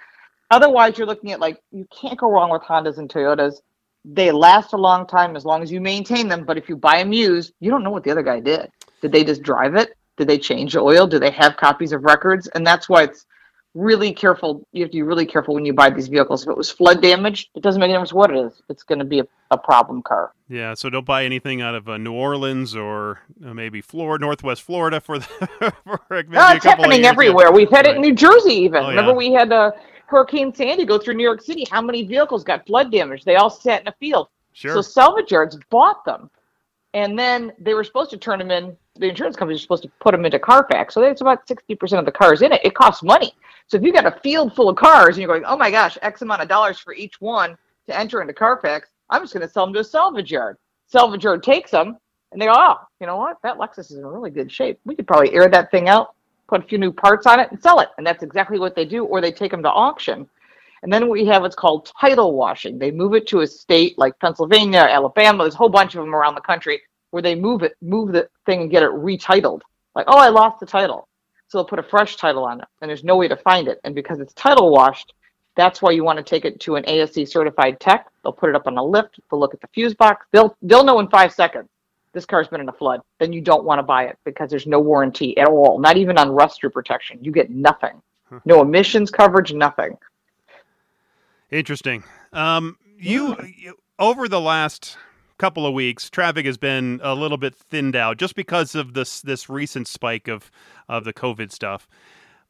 Speaker 2: Otherwise, you're looking at like you can't go wrong with Hondas and Toyotas. They last a long time as long as you maintain them. But if you buy them used, you don't know what the other guy did. Did they just drive it? Did they change the oil? Do they have copies of records? And that's why it's really careful. You have to be really careful when you buy these vehicles. If it was flood damage, it doesn't make any difference what it is. It's going to be a, a problem car.
Speaker 1: Yeah, so don't buy anything out of uh, New Orleans or uh, maybe Florida, Northwest Florida for the, for maybe
Speaker 2: No,
Speaker 1: a
Speaker 2: it's happening everywhere. We've had it in New Jersey even.
Speaker 1: Oh,
Speaker 2: Remember
Speaker 1: yeah.
Speaker 2: we had uh, Hurricane Sandy go through New York City. How many vehicles got flood damage? They all sat in a field.
Speaker 1: Sure.
Speaker 2: So salvage yards bought them, and then they were supposed to turn them in. The insurance companies were supposed to put them into Carfax. So that's about sixty percent of the cars in it. It costs money. So if you got a field full of cars and you're going, oh my gosh, X amount of dollars for each one to enter into Carfax, I'm just going to sell them to a salvage yard. Salvage yard takes them, and they go, oh, you know what? That Lexus is in really good shape. We could probably air that thing out, put a few new parts on it, and sell it. And that's exactly what they do. Or they take them to auction. And then we have what's called title washing. They move it to a state like Pennsylvania, Alabama. There's a whole bunch of them around the country where they move it, move the thing and get it retitled. Like, oh, I lost the title. So they'll put a fresh title on it, and there's no way to find it. And because it's title washed, that's why you want to take it to an ASE certified tech. They'll put it up on a lift. They'll look at the fuse box. They'll they'll know in five seconds this car's been in a flood, then you don't want to buy it because there's no warranty at all, not even on rust protection. You get nothing, no emissions coverage, nothing.
Speaker 1: Interesting. Um, you, you over the last couple of weeks, traffic has been a little bit thinned out just because of this this recent spike of of the COVID stuff.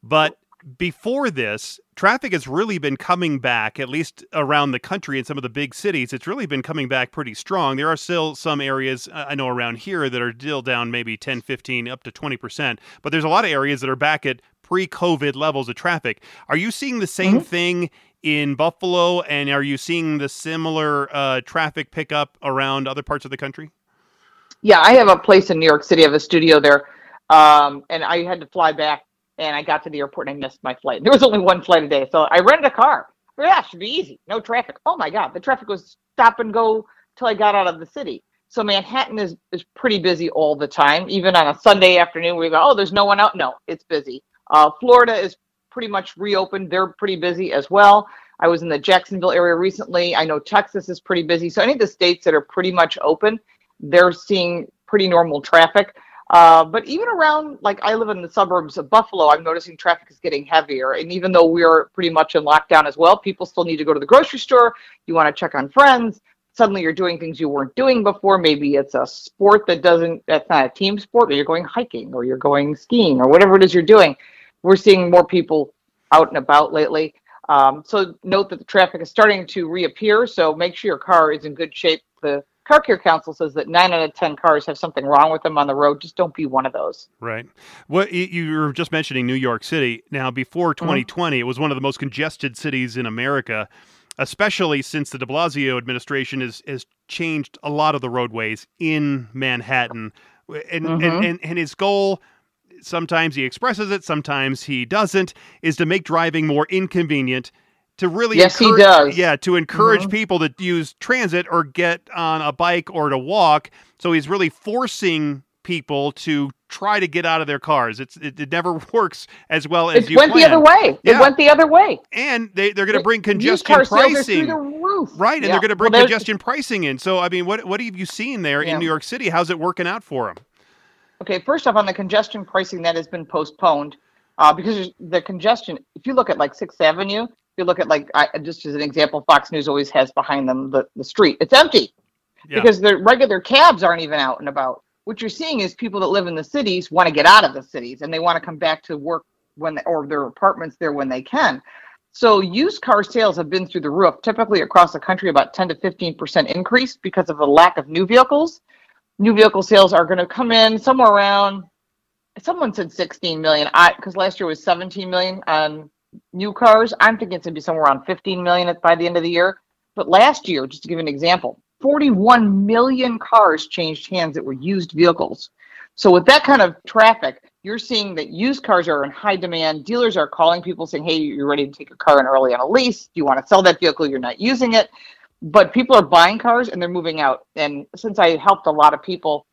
Speaker 1: But before this, traffic has really been coming back, at least around the country in some of the big cities. It's really been coming back pretty strong. There are still some areas I know around here that are still down maybe 10, 15, up to 20%, but there's a lot of areas that are back at pre COVID levels of traffic. Are you seeing the same mm-hmm. thing in Buffalo, and are you seeing the similar uh, traffic pickup around other parts of the country?
Speaker 2: Yeah, I have a place in New York City. I have a studio there, um, and I had to fly back, and I got to the airport and I missed my flight. There was only one flight a day, so I rented a car. Yeah, should be easy. No traffic. Oh my God, the traffic was stop and go till I got out of the city. So Manhattan is is pretty busy all the time. Even on a Sunday afternoon, we go, oh, there's no one out. No, it's busy. Uh, Florida is pretty much reopened. They're pretty busy as well. I was in the Jacksonville area recently. I know Texas is pretty busy. So any of the states that are pretty much open, they're seeing pretty normal traffic. Uh, but even around, like I live in the suburbs of Buffalo, I'm noticing traffic is getting heavier. And even though we're pretty much in lockdown as well, people still need to go to the grocery store. You want to check on friends. Suddenly you're doing things you weren't doing before. Maybe it's a sport that doesn't, that's not a team sport, or you're going hiking or you're going skiing or whatever it is you're doing we're seeing more people out and about lately. Um, so note that the traffic is starting to reappear. So make sure your car is in good shape. The Car Care Council says that nine out of ten cars have something wrong with them on the road. Just don't be one of those.
Speaker 1: Right. What you were just mentioning New York City. Now, before 2020, mm-hmm. it was one of the most congested cities in America. Especially since the De Blasio administration has, has changed a lot of the roadways in Manhattan, and, mm-hmm. and, and, and his goal sometimes he expresses it, sometimes he doesn't, is to make driving more inconvenient. To really,
Speaker 2: yes, he does.
Speaker 1: Yeah, to encourage mm-hmm. people to use transit or get on a bike or to walk. So he's really forcing people to try to get out of their cars. It's it, it never works as well as
Speaker 2: it
Speaker 1: you
Speaker 2: went
Speaker 1: plan.
Speaker 2: the other way. Yeah. It went the other way.
Speaker 1: And they they're going to bring congestion pricing. Right, and yeah. they're going to bring well, congestion pricing in. So I mean, what what have you seen there yeah. in New York City? How's it working out for them?
Speaker 2: Okay, first off, on the congestion pricing that has been postponed, uh, because the congestion, if you look at like Sixth Avenue, you look at like, I, just as an example, Fox News always has behind them the, the street. It's empty yeah. because the regular cabs aren't even out and about. What you're seeing is people that live in the cities want to get out of the cities and they want to come back to work when they, or their apartments there when they can. So used car sales have been through the roof, typically across the country about 10 to 15% increase because of the lack of new vehicles new vehicle sales are going to come in somewhere around someone said 16 million i because last year was 17 million on new cars i'm thinking it's going to be somewhere around 15 million by the end of the year. But last year just to give an example 41 million cars changed hands that were used vehicles. So with that kind of traffic you're seeing that used cars are in high demand. Dealers are calling people saying hey you're ready to take a car in early on a lease. Do you want to sell that vehicle? You're not using it. But people are buying cars and they're moving out. And since I helped a lot of people,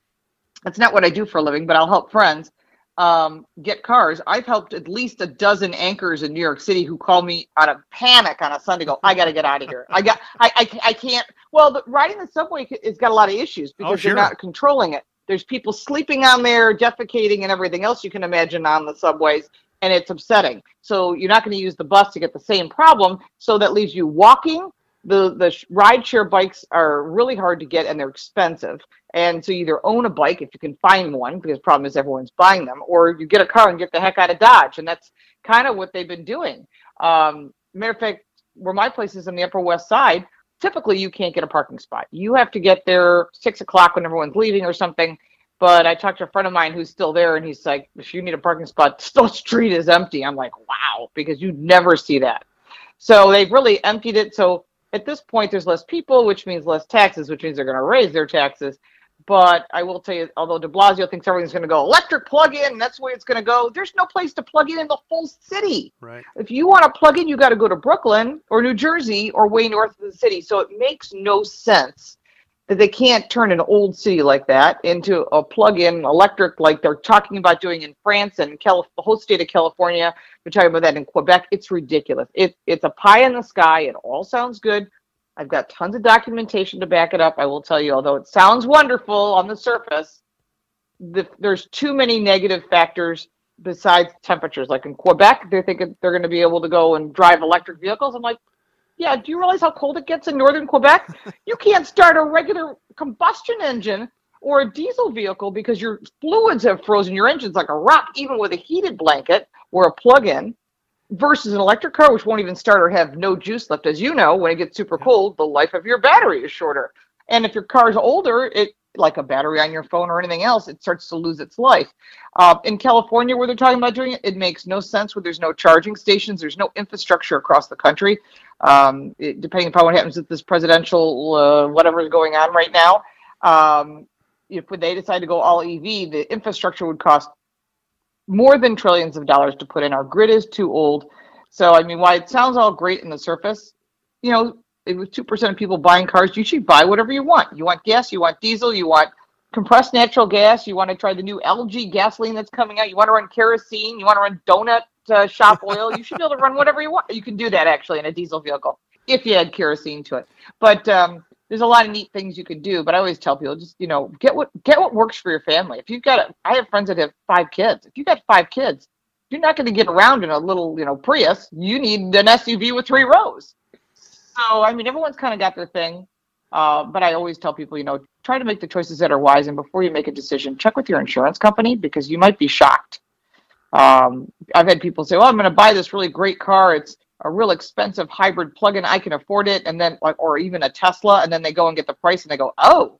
Speaker 2: that's not what I do for a living, but I'll help friends um, get cars. I've helped at least a dozen anchors in New York City who call me out of panic on a Sunday. Go, I got to get out of here. I got, I, I, I can't. Well, the, riding the subway has got a lot of issues because oh, sure. they're not controlling it. There's people sleeping on there, defecating, and everything else you can imagine on the subways, and it's upsetting. So you're not going to use the bus to get the same problem. So that leaves you walking the the ride share bikes are really hard to get and they're expensive. And so you either own a bike if you can find one, because the problem is everyone's buying them, or you get a car and get the heck out of Dodge. And that's kind of what they've been doing. Um, matter of fact, where my place is in the Upper West Side, typically you can't get a parking spot. You have to get there six o'clock when everyone's leaving or something. But I talked to a friend of mine who's still there, and he's like, if you need a parking spot, the street is empty. I'm like, wow, because you never see that. So they've really emptied it. So at this point, there's less people, which means less taxes, which means they're going to raise their taxes. But I will tell you, although de Blasio thinks everything's going to go electric plug in, and that's the way it's going to go, there's no place to plug in in the whole city.
Speaker 1: Right.
Speaker 2: If you want to plug in, you got to go to Brooklyn or New Jersey or way north of the city. So it makes no sense that they can't turn an old city like that into a plug-in electric like they're talking about doing in France and Calif- the whole state of California. We're talking about that in Quebec. It's ridiculous. It, it's a pie in the sky. It all sounds good I've got tons of documentation to back it up. I will tell you, although it sounds wonderful on the surface, the, there's too many negative factors besides temperatures. Like in Quebec, they're thinking they're going to be able to go and drive electric vehicles. I'm like, yeah, do you realize how cold it gets in northern Quebec? you can't start a regular combustion engine or a diesel vehicle because your fluids have frozen. Your engine's like a rock, even with a heated blanket or a plug-in versus an electric car which won't even start or have no juice left. As you know when it gets super cold the life of your battery is shorter. And if your car's older it like a battery on your phone or anything else it starts to lose its life. Uh, in california where they're talking about doing it it makes no sense where there's no charging stations there's no infrastructure across the country um, it, depending upon what happens with this presidential uh, whatever is going on right now um, if they decide to go all ev the infrastructure would cost more than trillions of dollars to put in. Our grid is too old. So, I mean, why it sounds all great in the surface, you know, with 2% of people buying cars, you should buy whatever you want. You want gas, you want diesel, you want compressed natural gas, you want to try the new LG gasoline that's coming out, you want to run kerosene, you want to run donut shop oil, you should be able to run whatever you want. You can do that actually in a diesel vehicle if you add kerosene to it. But um, there's a lot of neat things you could do, but I always tell people just you know get what get what works for your family. If you've got, a, I have friends that have five kids. If you've got five kids, you're not going to get around in a little you know Prius. You need an SUV with three rows. So I mean, everyone's kind of got their thing, uh, but I always tell people you know try to make the choices that are wise, and before you make a decision, check with your insurance company because you might be shocked. Um, I've had people say, "Well, I'm going to buy this really great car. It's a real expensive hybrid plug-in, I can afford it, and then like, or even a Tesla, and then they go and get the price, and they go, oh,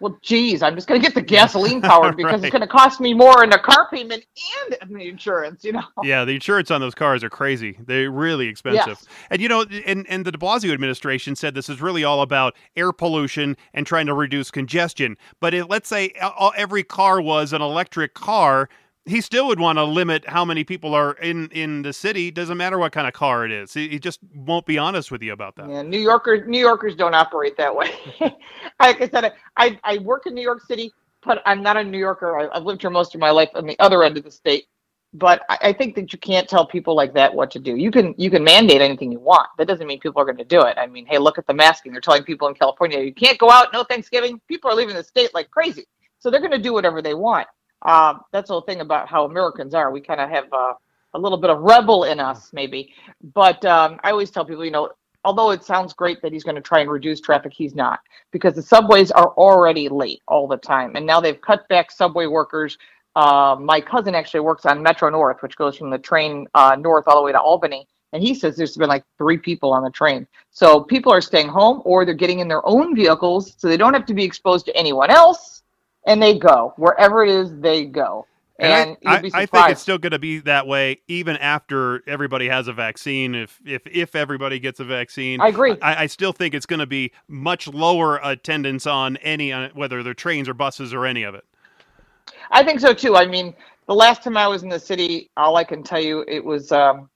Speaker 2: well, geez, I'm just going to get the gasoline powered because right. it's going to cost me more in the car payment and in the insurance, you know?
Speaker 1: Yeah, the insurance on those cars are crazy. They're really expensive. Yes. And, you know, and, and the de Blasio administration said this is really all about air pollution and trying to reduce congestion. But it, let's say every car was an electric car, he still would want to limit how many people are in in the city. Doesn't matter what kind of car it is. He, he just won't be honest with you about that.
Speaker 2: Yeah, New Yorkers New Yorkers don't operate that way. like I said, I I work in New York City, but I'm not a New Yorker. I, have lived here most of my life on the other end of the state. But I, I think that you can't tell people like that what to do. You can you can mandate anything you want. That doesn't mean people are going to do it. I mean, hey, look at the masking. They're telling people in California you can't go out. No Thanksgiving. People are leaving the state like crazy. So they're going to do whatever they want. Um, that's the whole thing about how Americans are. We kind of have uh, a little bit of rebel in us, maybe. But um, I always tell people, you know, although it sounds great that he's going to try and reduce traffic, he's not because the subways are already late all the time, and now they've cut back subway workers. Uh, my cousin actually works on Metro North, which goes from the train uh, north all the way to Albany. And he says there's been like three people on the train. So people are staying home or they're getting in their own vehicles so they don't have to be exposed to anyone else and they go wherever it is they go.
Speaker 1: And, and I, I, I, think it's still going to be that way even after everybody has a vaccine. If if if everybody gets a vaccine,
Speaker 2: I agree.
Speaker 1: I, I still think it's going to be much lower attendance on any uh, whether they're trains or buses or any of it.
Speaker 2: I think so too. I mean, the last time I was in the city, all I can tell you, it was um,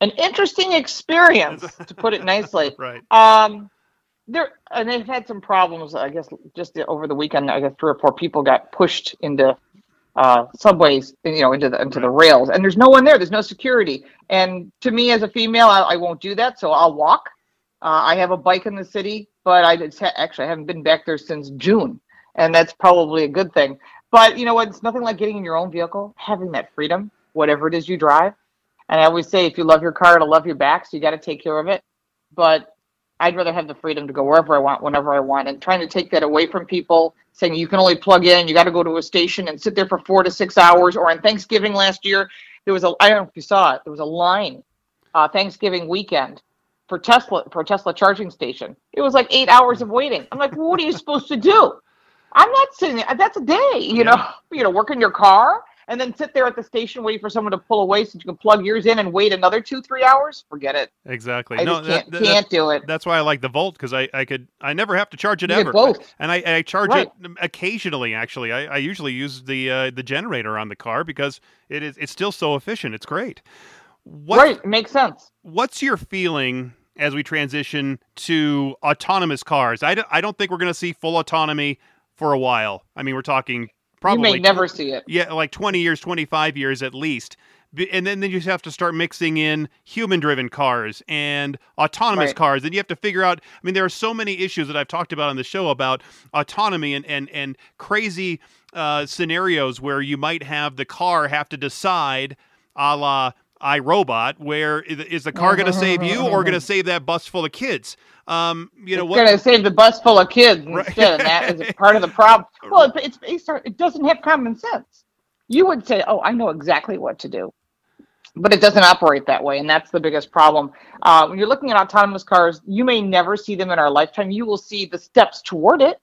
Speaker 2: an interesting experience, to put it nicely.
Speaker 1: right.
Speaker 2: Um, there and they've had some problems. I guess just over the weekend, I guess three or four people got pushed into uh, subways, you know, into the into the rails, and there's no one there. There's no security. And to me, as a female, I, I won't do that, so I'll walk. Uh, I have a bike in the city, but I just ha- actually I haven't been back there since June, and that's probably a good thing. But you know what? It's nothing like getting in your own vehicle, having that freedom, whatever it is you drive. And I always say, if you love your car, it'll love your back, so you got to take care of it. But I'd rather have the freedom to go wherever I want, whenever I want, and trying to take that away from people, saying you can only plug in, you got to go to a station and sit there for four to six hours. Or on Thanksgiving last year, there was a I don't know if you saw it, there was a line, uh, Thanksgiving weekend for Tesla for Tesla charging station. It was like eight hours of waiting. I'm like, well, what are you supposed to do? I'm not sitting there. That's a day, you yeah. know. You know, work in your car and then sit there at the station waiting for someone to pull away so you can plug yours in and wait another two three hours? Forget it.
Speaker 1: Exactly.
Speaker 2: I no can't, that, can't do it.
Speaker 1: that's why i like the volt because I, I could i never have to charge it
Speaker 2: you
Speaker 1: ever.
Speaker 2: both.
Speaker 1: and i, I charge right. it occasionally actually. I, I usually use the uh, the generator on the car because it is it's still so efficient. It's great.
Speaker 2: What, right. It makes sense.
Speaker 1: what's your feeling as we transition to autonomous cars? I don't, I don't think we're going to see full autonomy for a while. I mean we're talking Probably
Speaker 2: you may never see it.
Speaker 1: Yeah, like 20 years, 25 years at least. and then, then you have to start mixing in human driven cars and autonomous
Speaker 2: Right.
Speaker 1: cars and you have to figure out i mean there are so many issues that i've talked about on the show about autonomy and and, and crazy uh, scenarios where you might have the car have to decide a la iRobot, where is, is the car going to save you or going to save that bus full of kids? Um, you know
Speaker 2: it's
Speaker 1: what?
Speaker 2: going to save the bus full of kids
Speaker 1: Right.
Speaker 2: instead, and that is part of the problem. Well, it, it's based on, it doesn't have common sense. You would say, "Oh, I know exactly what to do," but it doesn't operate that way, and that's the biggest problem. Uh, when you're looking at autonomous cars, you may never see them in our lifetime. You will see the steps toward it.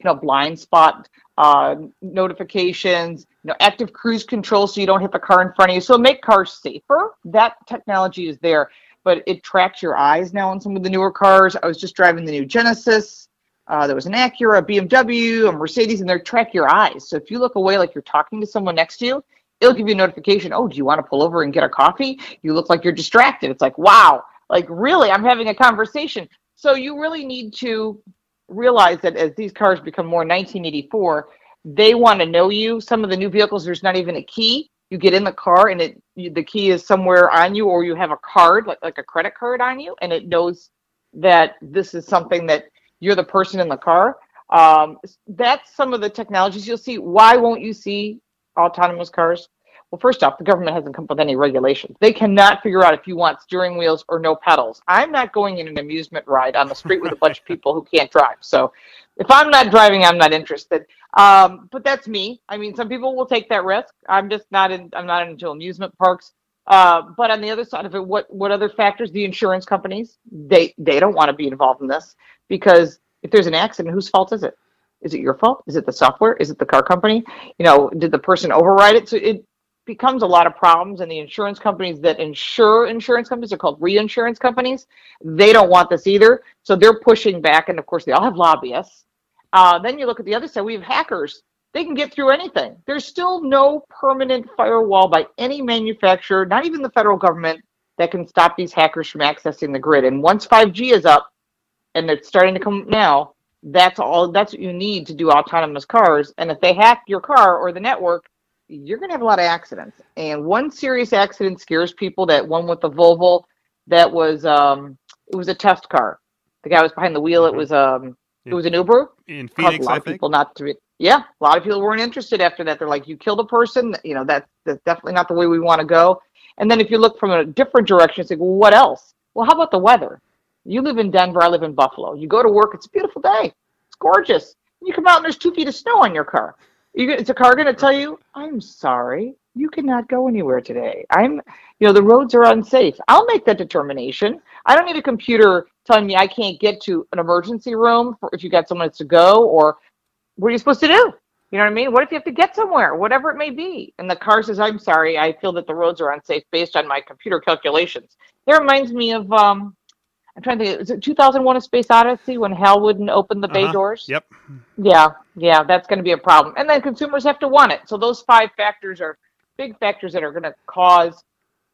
Speaker 2: You know, blind spot uh, notifications, you know, active cruise control, so you don't hit the car in front of you. So make cars safer. That technology is there but it tracks your eyes now on some of the newer cars. I was just driving the new Genesis. Uh, there was an Acura, a BMW, a Mercedes, and they track your eyes. So if you look away like you're talking to someone next to you, it'll give you a notification. Oh, do you want to pull over and get a coffee? You look like you're distracted. It's like, wow, like really, I'm having a conversation. So you really need to realize that as these cars become more 1984, they want to know you. Some of the new vehicles, there's not even a key. You get in the car and it you, the key is somewhere on you or you have a card like, like a credit card on you and it knows that this is something that you're the person in the car. Um, that's some of the technologies you'll see. Why won't you see autonomous cars well first off the government hasn't come up with any regulations they cannot figure out if you want steering wheels or no pedals i'm not going in an amusement ride on the street with a bunch of people who can't drive so if i'm not driving i'm not interested um, but that's me. I mean, some people will take that risk. I'm just not in. I'm not into amusement parks. Uh, but on the other side of it, what what other factors? The insurance companies they they don't want to be involved in this because if there's an accident, whose fault is it? Is it your fault? Is it the software? Is it the car company? You know, did the person override it? So it becomes a lot of problems. And the insurance companies that insure insurance companies are called reinsurance companies. They don't want this either. So they're pushing back. And of course, they all have lobbyists. Uh, then you look at the other side, we have hackers. They can get through anything. There's still no permanent firewall by any manufacturer, not even the federal government, that can stop these hackers from accessing the grid. And once 5G is up, and it's starting to come now, that's all. That's what you need to do autonomous cars. And if they hack your car or the network, you're going to have a lot of accidents. And one serious accident scares people. That one with the Volvo, that was um, it was a test car. The guy was behind the wheel. It
Speaker 1: Mhm.
Speaker 2: was um, it was an Uber
Speaker 1: In Phoenix,
Speaker 2: a lot
Speaker 1: I
Speaker 2: of
Speaker 1: think.
Speaker 2: people not to be yeah a lot of people weren't interested after that they're like you killed a person you know that's, that's definitely not the way we want to go and then if you look from a different direction it's like well what else well how about the weather you live in denver i live in buffalo you go to work it's a beautiful day it's gorgeous you come out and there's two feet of snow on your car you, is the car going to tell you i'm sorry you cannot go anywhere today. I'm you know the roads are unsafe. I'll make that determination. I don't need a computer telling me i can't get to an emergency room for if you got someone to go or what are you supposed to do? You know what i mean? What if you have to get somewhere? Whatever it may be. And the car says i'm sorry i feel that the roads are unsafe based on my computer calculations. That reminds me of um i'm trying to think is it 2001 a space odyssey when hal wouldn't open the bay
Speaker 1: Uh-huh.
Speaker 2: doors?
Speaker 1: Yep.
Speaker 2: yeah, yeah, that's going to be a problem. And then consumers have to want it. So those five factors are big factors that are going to cause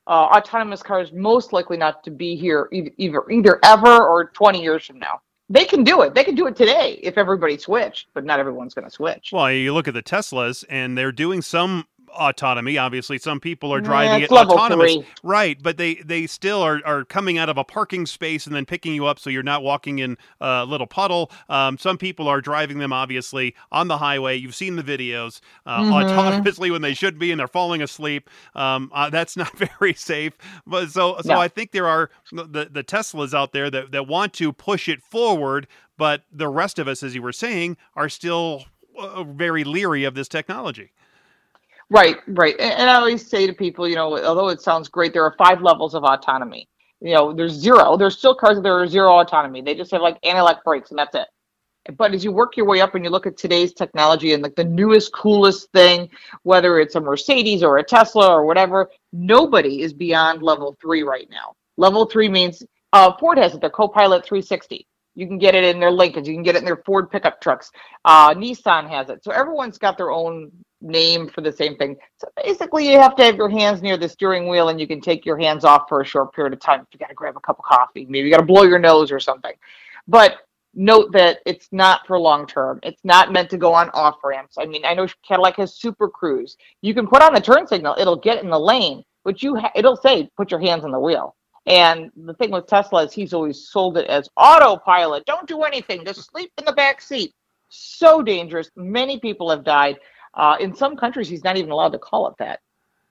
Speaker 2: uh, autonomous cars most likely not to be here either, either either ever or 20 years from now. They can do it. They can do it today if everybody switched, but not everyone's going to switch.
Speaker 1: Well, you look at the Teslas, and they're doing some autonomy. Obviously, some people are driving
Speaker 2: it's
Speaker 1: it autonomous,
Speaker 2: three.
Speaker 1: right? But they they still are, are coming out of a parking space and then picking you up, so you're not walking in a little puddle. Um, some people are driving them obviously on the highway. You've seen the videos uh,
Speaker 2: Mhm.
Speaker 1: autonomously when they should be, and they're falling asleep. Um, uh, that's not very safe. But so so
Speaker 2: No.
Speaker 1: I think there are the the Teslas out there that that want to push it forward, but the rest of us, as you were saying, are still uh, very leery of this technology.
Speaker 2: Right, right. And, I always say to people, you know, although it sounds great, there are five levels of autonomy. You know, there's zero. There's still cars that are zero autonomy. They just have like anti-lock brakes, and that's it. But as you work your way up and you look at today's technology and like the newest, coolest thing, whether it's a Mercedes or a Tesla or whatever, nobody is beyond level three right now. Level three means uh, Ford has it, their Copilot 360. You can get it in their Lincolns. You can get it in their Ford pickup trucks. Uh, Nissan has it. So everyone's got their own name for the same thing. So basically, you have to have your hands near the steering wheel and you can take your hands off for a short period of time. If you got to grab a cup of coffee, maybe you got to blow your nose or something. But note that it's not for long term. It's not meant to go on off ramps. I mean, I know Cadillac has Super Cruise. You can put on the turn signal, it'll get in the lane, but you ha- it'll say put your hands on the wheel. And the thing with Tesla is he's always sold it as autopilot. Don't do anything. Just sleep in the back seat. So dangerous. Many people have died. Uh, in some countries, he's not even allowed to call it that.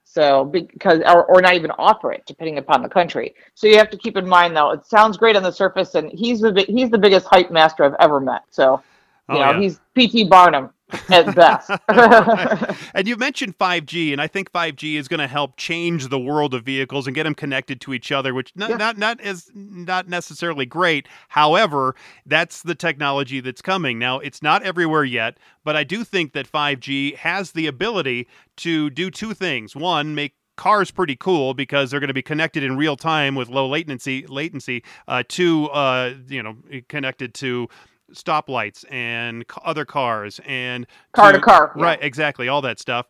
Speaker 2: So because or, or not even offer it, depending upon the country. So you have to keep in mind, though, it sounds great on the surface, and he's the he's the biggest hype master I've ever met. So you oh, know, yeah. he's P.T. Barnum at best.
Speaker 1: and you mentioned 5G, and I think 5G is going to help change the world of vehicles and get them connected to each other, which not yeah. not not is not necessarily great. However, that's the technology that's coming. Now, it's not everywhere yet, but I do think that 5G has the ability to do two things. One, make cars pretty cool because they're going to be connected in real time with low latency latency uh, to uh, you know connected to stoplights and other cars and
Speaker 2: car to, to car.
Speaker 1: Right, yeah. exactly, all that stuff.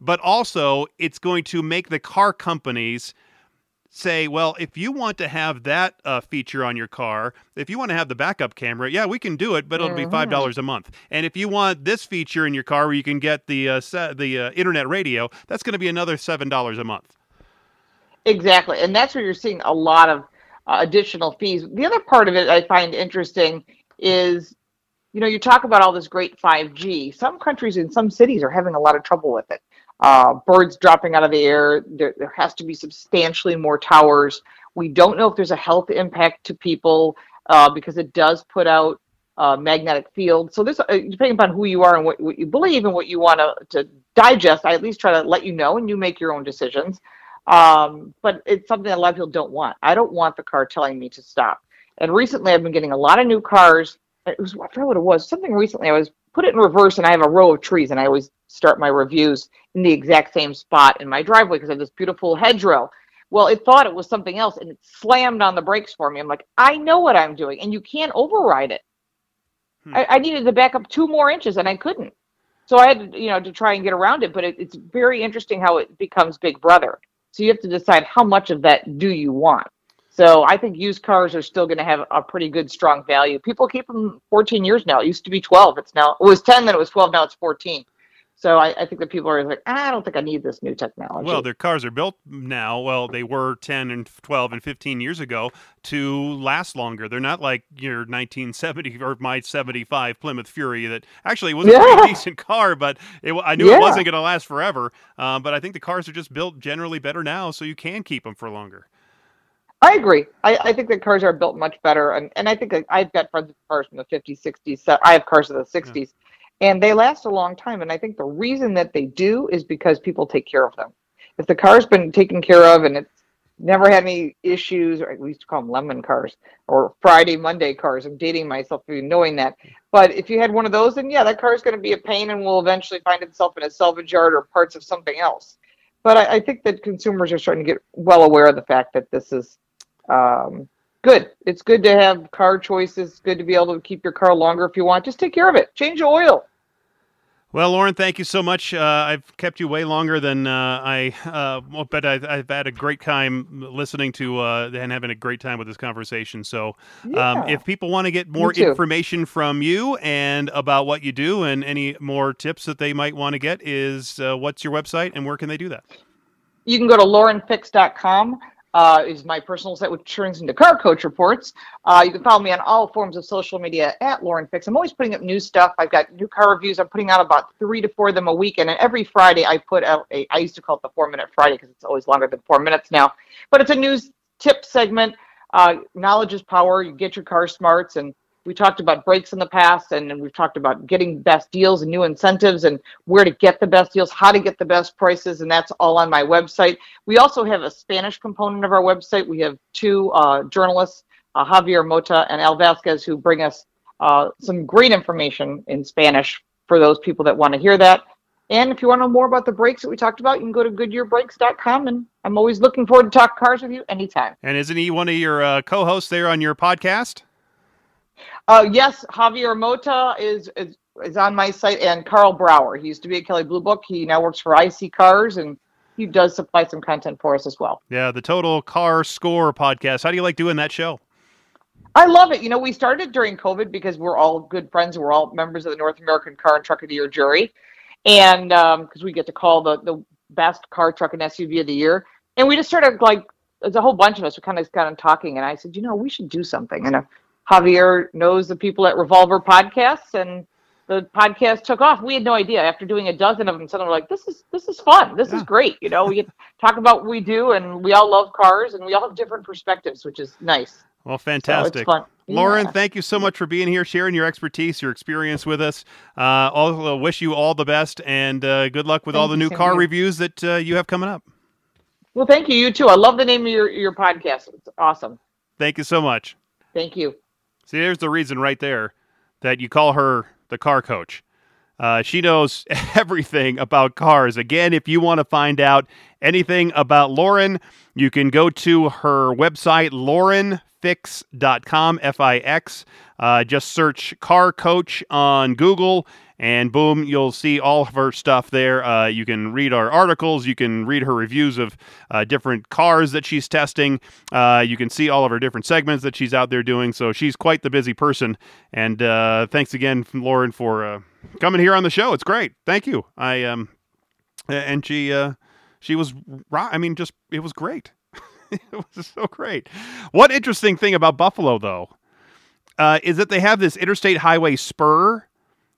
Speaker 1: But also, it's going to make the car companies say, well, if you want to have that uh, feature on your car, if you want to have the backup camera, yeah, we can do it, but it'll mm-hmm. be five dollars a month. And if you want this feature in your car where you can get the uh, se- the uh, internet radio, that's going to be another seven dollars a month.
Speaker 2: Exactly, and that's where you're seeing a lot of uh, additional fees. The other part of it I find interesting is you know you talk about all this great 5g some countries in some cities are having a lot of trouble with it. Uh, birds dropping out of the air. There, there has to be substantially more towers. We don't know if there's a health impact to people uh, because it does put out uh, magnetic field so this uh, depending upon who you are and what, what you believe and what you want to digest i at least try to let you know and you make your own decisions. Um, but it's something that a lot of people don't want. I don't want the car telling me to stop and recently, I've been getting a lot of new cars. It was I forgot what it was. Something recently. I was put it in reverse, and I have a row of trees, and I always start my reviews in the exact same spot in my driveway because I have this beautiful hedgerow. Well, it thought it was something else, and it slammed on the brakes for me. I'm like, I know what I'm doing, and you can't override it. Hmm. I, I, needed to back up two more inches, and I couldn't. So I had to, you know, to try and get around it. But it, it's very interesting how it becomes Big Brother. So you have to decide how much of that do you want. So I think used cars are still going to have a pretty good, strong value. People keep them 14 years now. It used to be 12. It's now it was 10, then it was 12. Now it's 14. So I, I think that people are like, ah, I don't think I need this new technology.
Speaker 1: Well, their cars are built now. Well, they were 10 and 12 and 15 years ago to last longer. They're not like your 1970 or my 75 Plymouth Fury that actually was a yeah. pretty decent car, but it, I knew yeah. it wasn't going to last forever. Um, but I think the cars are just built generally better now, so you can keep them for longer.
Speaker 2: I agree. I, I think that cars are built much better, and, and I think I've got friends with cars from the 50s, 60s. So I have cars of the 60s, yeah. and they last a long time. And I think the reason that they do is because people take care of them. If the car's been taken care of and it's never had any issues, or we used to call them lemon cars or Friday, Monday cars. I'm dating myself for knowing that. But if you had one of those, then yeah, that car is going to be a pain and will eventually find itself in a salvage yard or parts of something else. But I, I think that consumers are starting to get well aware of the fact that this is um, good. It's good to have car choices. Good to be able to keep your car longer if you want. Just take care of it. Change the oil.
Speaker 1: Well, Lauren, thank you so much. Uh, I've kept you way longer than uh, I, uh, but I've, I've, had a great time listening to uh, and having a great time with this conversation. So, um, yeah. um, if people want to get more information from you and about what you do and any more tips that they might want to get, is uh, what's your website and where can they do that?
Speaker 2: You can go to laurenfix.com uh, is my personal site, which turns into Car Coach Reports. Uh, you can follow me on all forms of social media at Lauren Fix. I'm always putting up new stuff. I've got new car reviews. I'm putting out about three to four of them a week. And every Friday, I put out a, I used to call it the four minute Friday because it's always longer than four minutes now. But it's a news tip segment. Uh, knowledge is power. You get your car smarts and we talked about brakes in the past, and, we've talked about getting best deals and new incentives and where to get the best deals, how to get the best prices, and that's all on my website. We also have a Spanish component of our website. We have two uh, journalists, uh, Javier Mota and Al Vasquez, who bring us uh, some great information in Spanish for those people that want to hear that. And if you want to know more about the brakes that we talked about, you can go to GoodyearBrakes.com. And I'm always looking forward to talk cars with you anytime.
Speaker 1: And isn't he one of your uh, co-hosts there on your podcast?
Speaker 2: Uh, yes, Javier Mota is, is is on my site, and Karl Brauer. He used to be at Kelley Blue Book. He now works for iSeeCars, and he does supply some content for us as well.
Speaker 1: Yeah, the Total Car Score podcast. How do you like doing that show?
Speaker 2: I love it. You know, we started during COVID because we're all good friends. We're all members of the North American Car and Truck of the Year jury, and because um, we get to call the the best car, truck, and SUV of the year. and we just started like there's a whole bunch of us We kind of got of talking, and I said, you know, we should do something. And uh, Javier knows the people at Revolver Podcasts, and the podcast took off. We had no idea. After doing a dozen of them, suddenly we're like, this is this is fun. This
Speaker 1: Yeah.
Speaker 2: is great. You know, we talk about what we do, and we all love cars, and we all have different perspectives, which is nice.
Speaker 1: Well,
Speaker 2: So
Speaker 1: fantastic.
Speaker 2: it's fun.
Speaker 1: Lauren,
Speaker 2: Yeah.
Speaker 1: thank you so much for being here, sharing your expertise, your experience with us. Uh, also, wish you all the best and uh, good luck with all the new car
Speaker 2: here.
Speaker 1: reviews that uh, you have coming up.
Speaker 2: Well, thank you. You too. I love the name of your your podcast. It's awesome.
Speaker 1: Thank you so much.
Speaker 2: Thank you.
Speaker 1: See, there's the reason right there that you call her the car coach. Uh, she knows everything about cars. Again, if you want to find out anything about Lauren, you can go to her website, laurenfix.com, F I X. Uh, just search car coach on Google, and boom, you'll see all of her stuff there. Uh, you can read our articles, you can read her reviews of uh, different cars that she's testing. Uh, you can see all of her different segments that she's out there doing. So she's quite the busy person. And uh, thanks again, Lauren, for uh, coming here on the show. It's great. Thank you. I um, and she uh, she was. I mean, just it was great. it was so great. One interesting thing about Buffalo, though, is that they have this interstate highway spur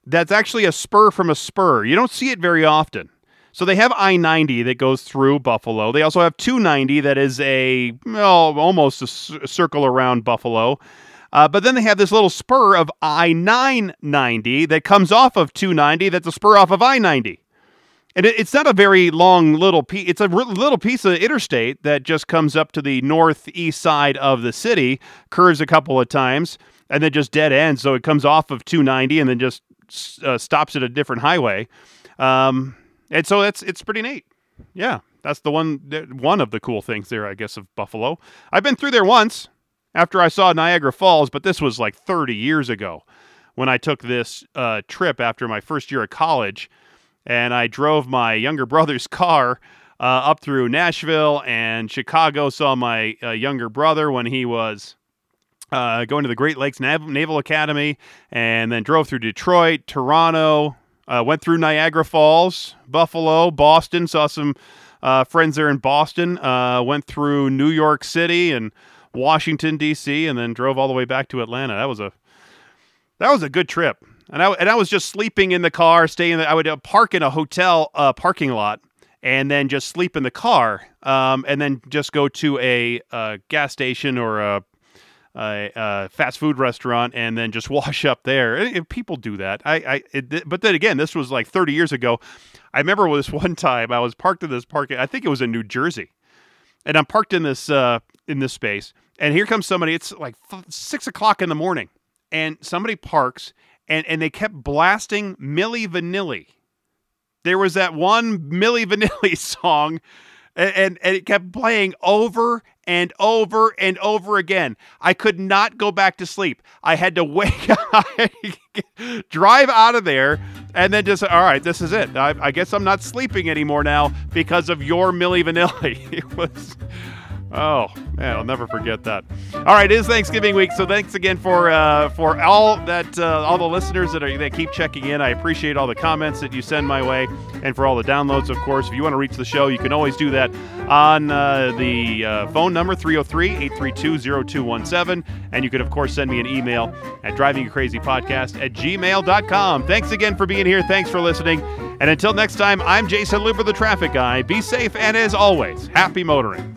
Speaker 1: that's actually a spur from a spur. You don't see it very often. So they have I 90 that goes through Buffalo. They also have 290 that is a, well, almost a circle around Buffalo. Uh, but then they have this little spur of I 990 that comes off of 290 that's a spur off of I 90. And it, it's not a very long little piece. It's a r- little piece of interstate that just comes up to the northeast side of the city, curves a couple of times, and then just dead ends. So it comes off of 290 and then just uh, stops at a different highway. Um, and so it's it's pretty neat. Yeah, that's the one one of the cool things there, I guess, of Buffalo. I've been through there once after I saw Niagara Falls, but this was like 30 years ago when I took this uh, trip after my first year of college, and I drove my younger brother's car uh, up through Nashville and Chicago. Saw my uh, younger brother when he was uh, going to the Great Lakes Nav- Naval Academy, and then drove through Detroit, Toronto, uh, went through Niagara Falls, Buffalo, Boston. Saw some uh, friends there in Boston. Uh, went through New York City and Washington D.C., and then drove all the way back to Atlanta. That was a that was a good trip. And I and I was just sleeping in the car, staying. I would uh, park in a hotel uh, parking lot, and then just sleep in the car, um, and then just go to a, uh gas station or a, a, a fast food restaurant, and then just wash up there. And- people do that. I, I it, but then again, this was like 30 years ago. I remember this one time I was parked in this parking. I think it was in New Jersey, and I'm parked in this uh, in this space, and here comes somebody. It's like f- six o'clock in the morning, and somebody parks, and and they kept blasting Milli Vanilli. There was that one Milli Vanilli song, and, and it kept playing over and over and over again. I could not go back to sleep. I had to wake up, drive out of there, and then just all right. This is it. I, I guess I'm not sleeping anymore now because of your Milli Vanilli. It was. Oh man, I'll never forget that. All right, it is Thanksgiving week, so thanks again for uh, for all that uh, all the listeners that are that keep checking in. I appreciate all the comments that you send my way, and for all the downloads, of course. If you want to reach the show, you can always do that on uh, the uh, phone number 303-832-0217, and you can of course send me an email at drivingacrazypodcast at gmail.com. Thanks again for being here. Thanks for listening, and until next time, I'm Jason Luber, the traffic guy. Be safe, and as always, happy motoring.